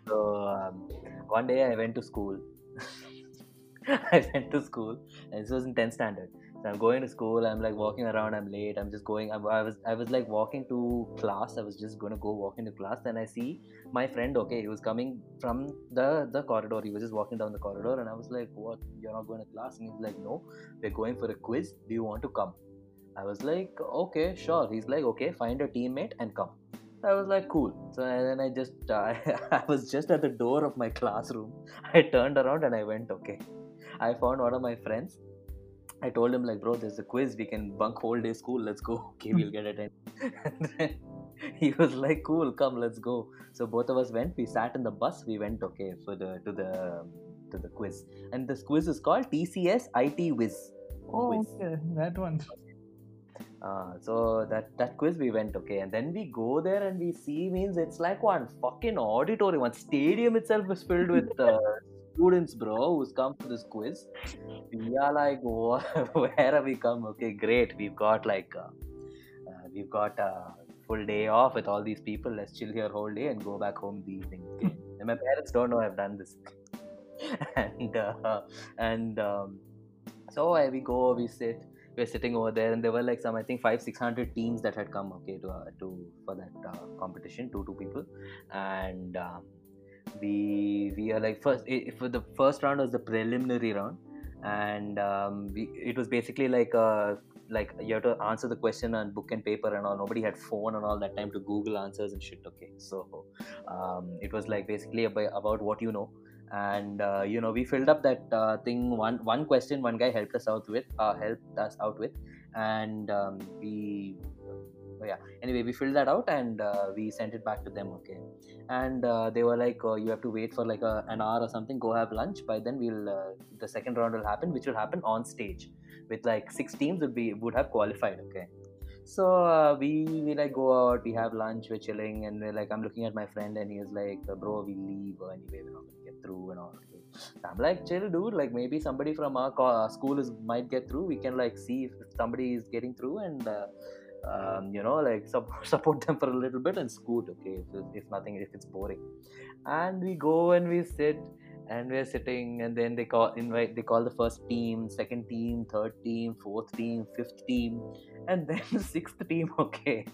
Speaker 3: So um, one day I went to school <laughs> <laughs> I went to school, and this was in 10th standard. So I'm going to school. I'm like walking around. I'm late. I'm just going. I, I was I was like walking to class. I was just gonna go walk into class. Then I see my friend. Okay, he was coming from the the corridor. He was just walking down the corridor, and I was like, "What? You're not going to class?" And he's like, "No, we're going for a quiz. Do you want to come?" I was like, "Okay, sure." He's like, "Okay, find a teammate and come." I was like, cool. So and then I just, <laughs> uh, I was just at the door of my classroom. I turned around and I went, okay. I found one of my friends. I told him like, bro, there's a quiz. We can bunk whole day school. Let's go. <laughs> Okay, we'll get it in. <laughs> and then he was like, cool, come, let's go. So both of us went. We sat in the bus. We went, okay, for the to the to the quiz. And this quiz is called TCS IT Wiz.
Speaker 4: Oh,
Speaker 3: Quiz.
Speaker 4: okay, that one.
Speaker 3: Uh, so that that quiz we went okay, and then we go there and we see means it's like one fucking auditorium, one stadium itself is filled with <laughs> uh, students, bro, who's come for this quiz. We are like, <laughs> where have we come? Okay, great. We've got like, uh, uh, we've got a full day off with all these people. Let's chill here whole day and go back home in the evening. Okay? and my parents don't know I've done this. <laughs> and uh, and um, so we go, we sit we're sitting over there and there were like some i think five six hundred teams that had come okay to uh, to for that uh, competition two two people and um, we we are like first i for the first round was the preliminary round and um, we, it was basically like uh like you have to answer the question on book and paper and all. Nobody had phone and all that time to google answers and shit okay? So um, it was like basically about, about what you know. And uh, you know we filled up that uh, thing one one question one guy helped us out with uh, helped us out with. And um, we yeah. Anyway we filled that out and uh, we sent it back to them okay. And uh, they were like uh, you have to wait for like a, an hour or something. Go have lunch. By then we'll uh, the second round will happen which will happen on stage with like six teams would be would have qualified okay. So uh, we we like go out we have lunch we're chilling and we're like i'm looking at my friend and he was like bro we leave anyway we're not gonna get through and all i'm like chill dude. Like maybe somebody from our co- school is might get through. We can like see if, if somebody is getting through and uh, um, you know like support, <laughs> support them for a little bit and scoot okay if, if nothing if it's boring. And we go and we sit and we're sitting and then they call invite they call the first team second team third team fourth team fifth team and then <laughs> sixth team okay.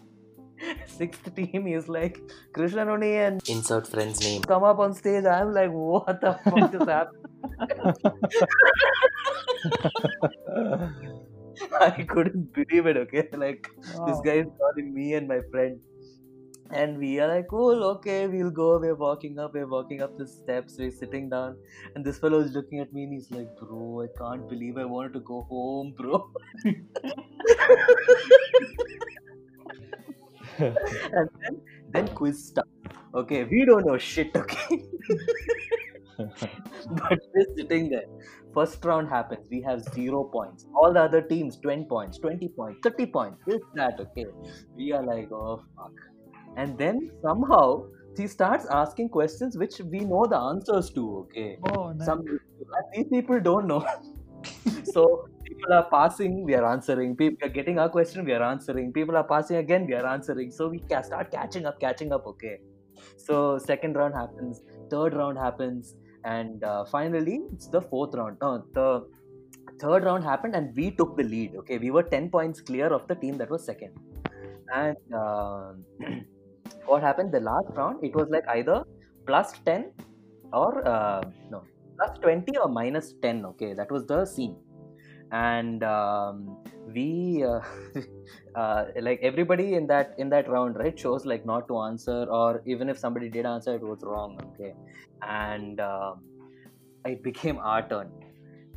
Speaker 3: <laughs> Sixth team is like krishna Noni and
Speaker 2: Insert friend's name.
Speaker 3: come up on stage. I'm like what the fuck is happening <laughs> i couldn't believe it okay? <laughs> Like this guy is calling me and my friend. And we are like cool okay we'll go. We're walking up. We're walking up the steps. We're sitting down. And this fellow is looking at me and he's like bro i can't believe i wanted to go home bro. <laughs> And then then quiz starts okay? We don't know shit okay? But we're sitting there first round happens. We have zero points. All the other teams 20 points 20 points 30 points. This that okay. We are like oh fuck. And then somehow he starts asking questions which we know the answers to okay.
Speaker 4: Oh, nice.
Speaker 3: some these people don't know. <laughs> So people are passing we are answering. People are getting our question we are answering. People are passing again we are answering. So we start catching up catching up okay. So second round happens. Third round happens and uh, finally it's the fourth round. No the third round happened and we took the lead okay? We were 10 points clear of the team that was second. And uh, <clears throat> what happened? The last round it was like either plus 10 or uh, no plus 20 or minus 10 okay? That was the scene. And um, we <laughs> uh, like everybody in that in that round right chose like not to answer or even if somebody did answer it was wrong okay? And um, it became our turn.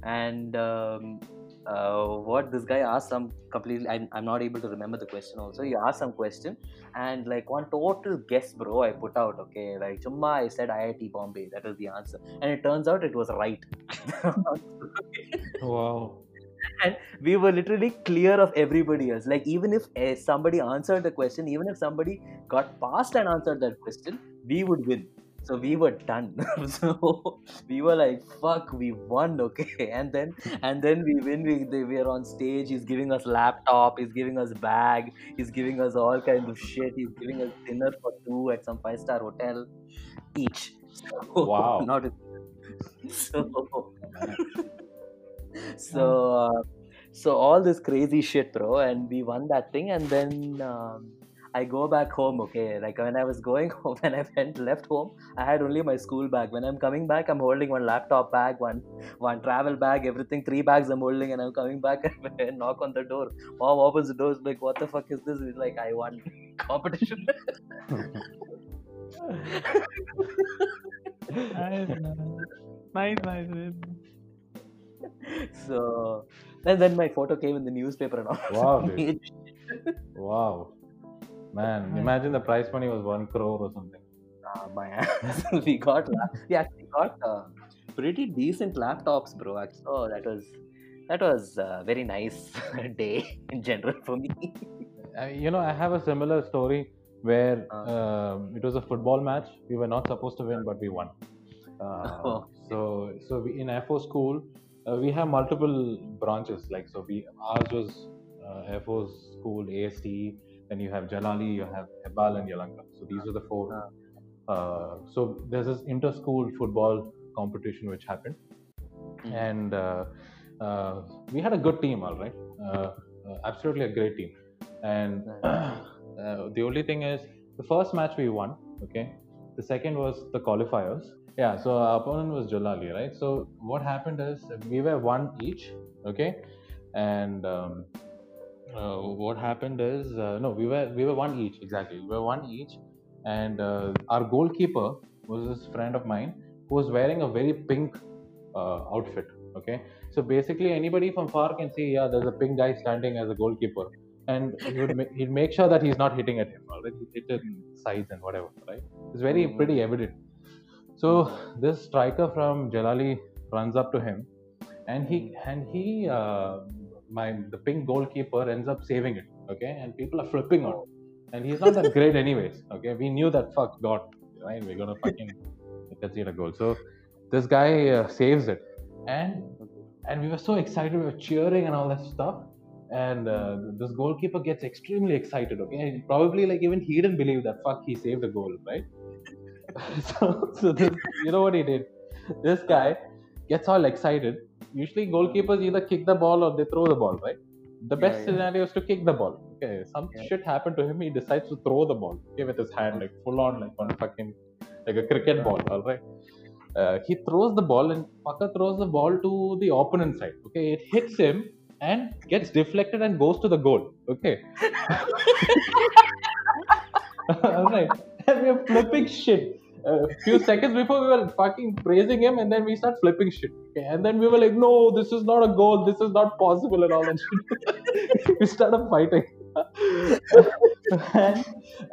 Speaker 3: And um, uh, what this guy asked some completely I'm, I'm not able to remember the question also. He asked some question and like one total guess bro i put out okay? Like chumma i said iit bombay that was the answer. And it turns out it was right. <laughs>
Speaker 5: Wow.
Speaker 3: And we were literally clear of everybody else. Like even if uh, somebody answered the question even if somebody got past and answered that question we would win. So we were done. <laughs> So we were like fuck we won okay. <laughs> And then and then we win. We, they, we are on stage. He's giving us laptop. He's giving us bag. He's giving us all kinds of shit. He's giving us dinner for two at some five star hotel each. <laughs> So,
Speaker 5: Wow.
Speaker 3: not so <laughs> so uh, so all this crazy shit bro and we won that thing and then um, I go back home, okay. Like when I was going <laughs> home, when I went left home, I had only my school bag. When I'm coming back, I'm holding one laptop bag, one one travel bag, everything. Three bags I'm holding, and I'm coming back <laughs> and knock on the door. Mom opens the door, like, "What the fuck is this?" It's like I won competition.
Speaker 4: nice, nice, nice, nice.
Speaker 3: So, and then my photo came in the newspaper and all.
Speaker 5: Wow, dude. <laughs> wow. Man, imagine the prize money was one crore or something.
Speaker 3: Uh, my ass. <laughs> we got we actually got uh, pretty decent laptops, bro. Actually. Oh, that was that was a very nice <laughs> day in general for me.
Speaker 5: Uh, you know, I have a similar story where uh, it was a football match. We were not supposed to win, but we won. Uh, oh. So, so we, in Air Force School, uh, we have multiple branches. Like, so we ours was uh, Air Force School, AST, then you have Jalahalli, you have Hebbal and Yelahanka. So these are the four. Uh, so there's this inter-school football competition which happened, mm-hmm. and uh, uh, we had a good team, all right. Uh, uh, absolutely a great team. And <clears throat> uh, the only thing is, the first match we won. Okay, the second was the qualifiers. Yeah, so our opponent was Jalahalli, right? So what happened is we were one each. Okay, and um, uh, what happened is uh, no, we were we were one each exactly. We were one each, and uh, our goalkeeper was this friend of mine who was wearing a very pink outfit. Okay, so basically anybody from far can see, yeah, there's a pink guy standing as a goalkeeper, and he would ma- <laughs> he'd make sure that he's not hitting at him. Right? He hit in sides and whatever. Right? It's very mm-hmm. pretty evident. So this striker from Jalahalli runs up to him, and he and he uh, my the pink goalkeeper ends up saving it. Okay, and people are flipping out, and he's not that <laughs> great anyways. Okay, we knew that. Fuck God, right? We're gonna fucking <laughs> concede a goal. So this guy uh, saves it, and and we were so excited. We were cheering and all that stuff. And uh, this goalkeeper gets extremely excited. Okay, probably like even he didn't believe that. Fuck, he saved the goal, right? <laughs> so, so this, you know what he did? This guy gets all excited usually goalkeepers either kick the ball or they throw the ball, right? The best yeah, yeah. scenario is to kick the ball. Okay, some yeah. shit happened to him. He decides to throw the ball, okay, with his hand, like full on, like on fucking, like a cricket ball. All right. Uh, he throws the ball and Paka throws the ball to the opponent side. Okay, it hits him and gets deflected and goes to the goal. Okay. <laughs> <laughs> all right. And we're flipping shit a few seconds before we were fucking praising him and then we start flipping shit okay? and then we were like no this is not a goal this is not possible and all that shit <laughs> we started fighting and,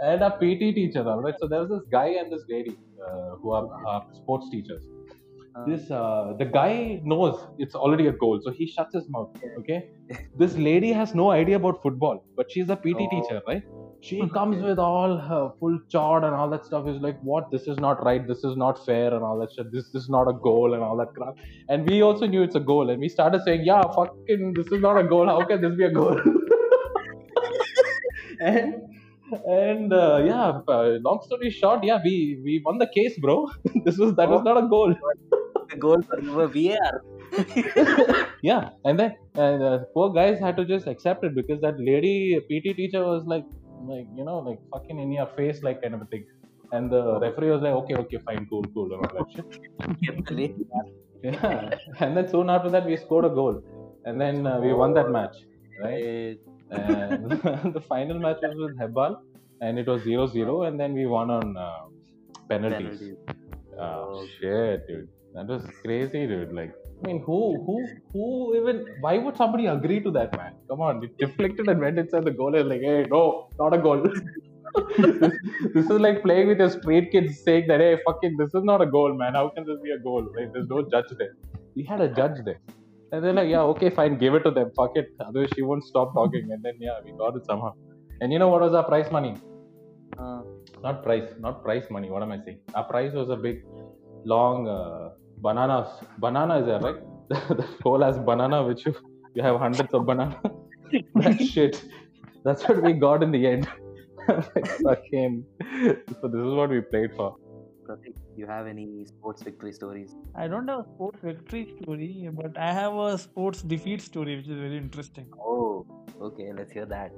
Speaker 5: and pt teacher all right so there was this guy and this lady uh, who are, are sports teachers. This uh, the guy knows it's already a goal so he shuts his mouth okay? This lady has no idea about football but she's a pt oh. teacher right? She <laughs> comes with all her full chart and all that stuff is like what? This is not right. This is not fair and all that shit this, this is not a goal and all that crap. And we also knew it's a goal and we started saying yeah fucking this is not a goal. How can this be a goal? <laughs> And and uh, yeah uh, long story short yeah we we won the case bro. <laughs> This was that was not a goal.
Speaker 3: The goal for VAR <laughs>
Speaker 5: yeah and then and uh, poor guys had to just accept it because that lady pt teacher was like like you know like fucking in your face like kind of a thing. And the referee was like okay okay fine cool cool and all that shit. <laughs> Yeah. And then soon after that we scored a goal. And then uh, we won that match right and <laughs> the final match was with Hebbal and it was 0-0 and then we won on uh, penalties, penalties. Oh, shit dude that was crazy dude like I mean, who, who, who even? Why would somebody agree to that, man? Come on, it deflected and went inside the goal. And like, hey, no, not a goal. this, <laughs> this, is like playing with your straight kids, saying that, hey, fucking, this is not a goal, man. How can this be a goal? Right? There's no judge there. We had a judge there, and they're like, yeah, okay, fine, give it to them. Fuck it. Otherwise, she won't stop talking. And then, yeah, we got it somehow. And you know what was our prize money? Uh, not price, not price money. What am I saying? Our prize was a big, long. Uh, bananas. Banana is there, right? <laughs> the whole has banana, which you, you have hundreds of banana. <laughs> that shit. That's what we got in the end. <laughs> like, fucking. So this is what we played for.
Speaker 3: Pratik, you have any sports victory stories?
Speaker 4: I don't have a sports victory story, but I have a sports defeat story, which is very interesting.
Speaker 3: Oh, okay, let's hear that.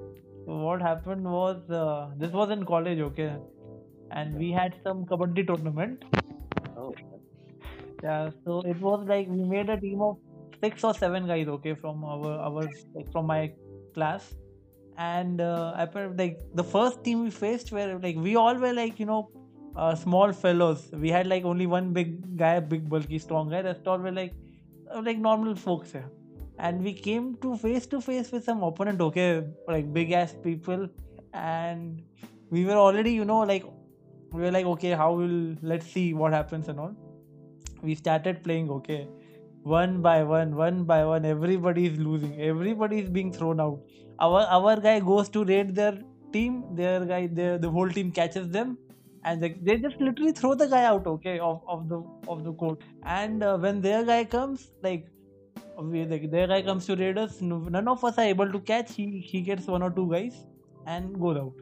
Speaker 4: So what happened was uh, this was in college, okay, and we had some kabaddi tournament.
Speaker 3: Oh,
Speaker 4: Yeah, so it was like we made a team of six or seven guys, okay, from our our like from my class, and uh, apparently like the first team we faced were like we all were like you know uh, small fellows. We had like only one big guy, big bulky strong guy. Rest all were like uh, like normal folks. And we came to face to face with some opponent, okay, like big ass people, and we were already you know like we were like okay, how will let's see what happens and all. We started playing okay. One by one, one by one, everybody is losing. Everybody is being thrown out. Our our guy goes to raid their team. Their guy, their the whole team catches them, and they, they just literally throw the guy out okay of, of the of the court. And uh, when their guy comes like we like their guy comes to raid us none of us are able to catch. He he gets one or two guys and goes out.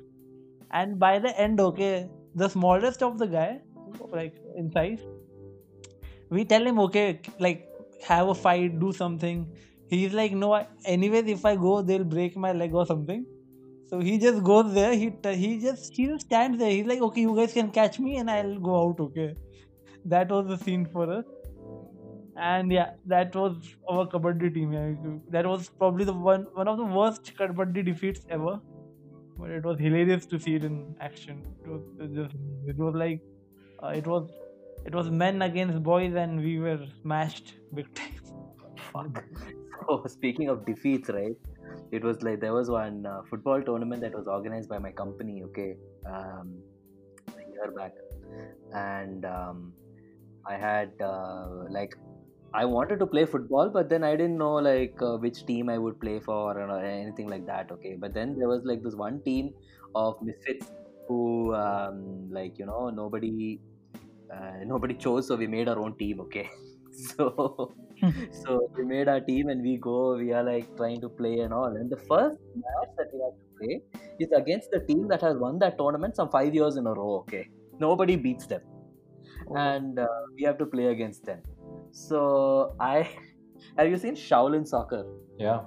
Speaker 4: And by the end okay the smallest of the guy like in size we tell him okay like have a fight do something. He's like no I- anyways if i go they'll break my leg or something so he just goes there. He he just he just stands there. He's like, okay, you guys can catch me, and I'll go out. Okay, that was the scene for us. And yeah, that was our kabaddi team. Yeah, that was probably the one one of the worst kabaddi defeats ever. But it was hilarious to see it in action. It was just it was like uh, it was it was men against boys, and we were smashed big time. <laughs>
Speaker 3: fuck. So speaking of defeats, right? It was like there was one uh, football tournament that was organized by my company. Okay, um, a year back, and um, I had uh, like I wanted to play football, but then I didn't know like uh, which team I would play for or anything like that. Okay, but then there was like this one team of misfits who um, like you know nobody uh, <laughs> nobody chose, so we made our own team. Okay, <laughs> so so we made our team and we go. We are like trying to play and all. And the first match that we have to play is against the team that has won that tournament some five years in a row. Okay, nobody beats them, and uh, we have to play against them. So I <laughs> have you seen Shaolin Soccer?
Speaker 5: Yeah,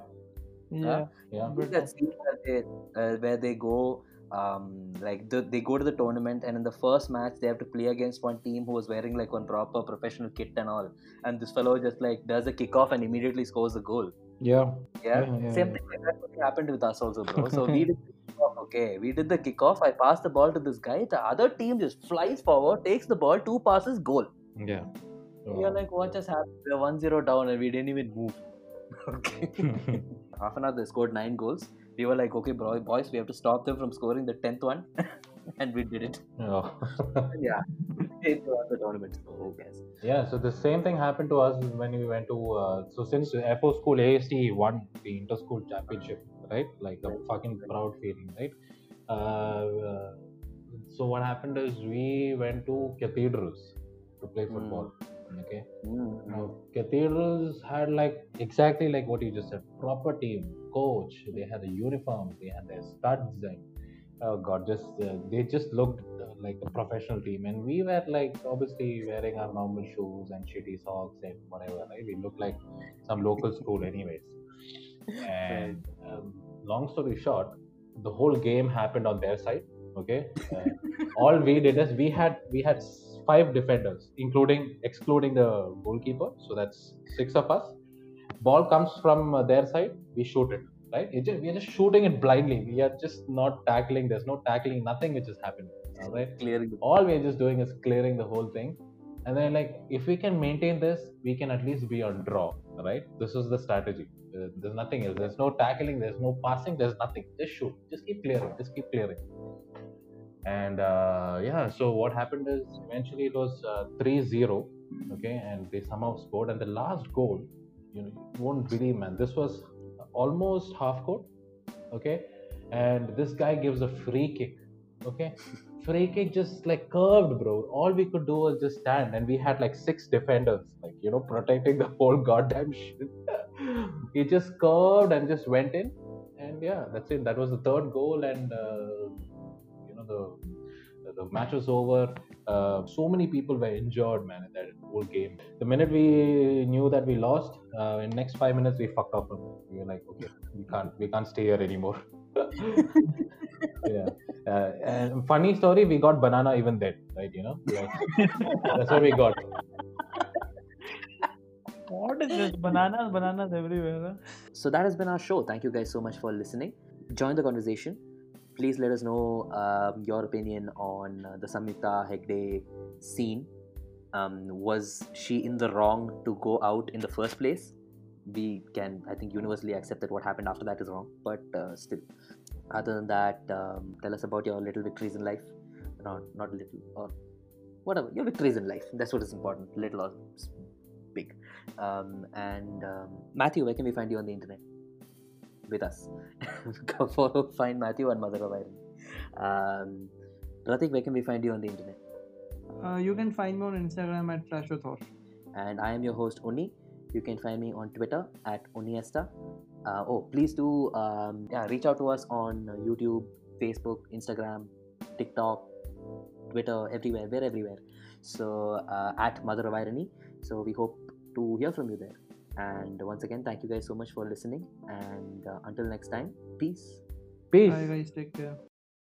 Speaker 4: Yeah,
Speaker 5: yeah.
Speaker 4: Good
Speaker 3: that scene where they, uh, where they go um, like the, they go to the tournament and in the first match they have to play against one team who was wearing like one proper professional kit and all. And this fellow just like does a kickoff and immediately scores a goal.
Speaker 5: Yeah,
Speaker 3: yeah,
Speaker 5: Yeah, yeah,
Speaker 3: same
Speaker 5: yeah.
Speaker 3: thing like that happened with us also bro. So we <laughs> did the kickoff, okay. We did the kickoff i passed the ball to this guy the other team just flies forward takes the ball two passes goal.
Speaker 5: Yeah.
Speaker 3: we are like what just happened? We're 1-0 down and we didn't even move. <laughs> Okay. <laughs> Half an hour they scored nine goals we were like okay bro boys we have to stop them from scoring the 10th one <laughs> and we did it
Speaker 5: yeah. <laughs>
Speaker 3: yeah they won the tournament so who cares
Speaker 5: Yeah, so the same thing happened to us when we went to. Uh, so since FO school AST won the inter school championship, right? Like a fucking proud feeling, right? Uh, uh, so what happened is we went to cathedrals to play football. Okay. Now cathedrals had like exactly like what you just said, proper team, coach. They had a uniform. They had their studs and oh god, just uh, they just looked uh, like a professional team, and we were like obviously wearing our normal shoes and shitty socks and whatever. Right? We looked like some local school, anyways. <laughs> And um, long story short, the whole game happened on their side. Okay, uh, <laughs> all we did is we had we had five defenders, including excluding the goalkeeper. So that's six of us. Ball comes from uh, their side, we shoot it. Right? Just, we are just shooting it blindly. We are just not tackling. There's no tackling. Nothing which is happening. All right.
Speaker 3: clearing
Speaker 5: All we're just doing is clearing the whole thing. And then like if we can maintain this, we can at least be on draw. Right? This is the strategy. Uh, there's nothing else. There's no tackling. There's no passing. There's nothing. Just shoot. Just keep clearing. Just keep clearing and uh, yeah so what happened is eventually it was uh, 3-0 okay and they somehow scored. And the last goal you know you won't believe man this was almost half court okay? And this guy gives a free kick okay? Free kick just like curved bro. All we could do was just stand. And we had like six defenders like you know <laughs> protecting the whole goddamn shit. <laughs> He just curved and just went in. And yeah that's it. That was the third goal. And uh, know the the match was over. Uh, so many people were injured, man, in that whole game. The minute we knew that we lost, uh, in next five minutes we fucked off. We were like, okay, we can't, we can't stay here anymore. <laughs> yeah. Uh, and funny story, we got banana even then, right? You know, like, that's what we got.
Speaker 4: What is this? Bananas, bananas everywhere. Huh?
Speaker 3: So that has been our show. Thank you guys so much for listening. Join the conversation. Please let us know um, your opinion on uh, the Samyukta Hegde scene. Um, was she in the wrong to go out in the first place? We can, I think, universally accept that what happened after that is wrong. But uh, still, other than that, um, tell us about your little victories in life. Not, not little, or whatever. Your victories in life. That's what is important. Little or big. Um, and um, Matthew, where can we find you on the internet? With us. <laughs> Go follow, find Matthew on Mother of Iron. Um, Pratik, where can we find you on the internet?
Speaker 4: Uh, you can find me on Instagram at Trashothor.
Speaker 3: And I am your host, Uni. You can find me on Twitter at Oniesta. Uh, oh, please do um, yeah, reach out to us on YouTube, Facebook, Instagram, TikTok, Twitter, everywhere. We're everywhere. So uh, at Mother of Irony. So we hope to hear from you there. And once again, thank you guys so much for listening. And uh, until next time, peace.
Speaker 5: Peace.
Speaker 4: Bye guys, take care.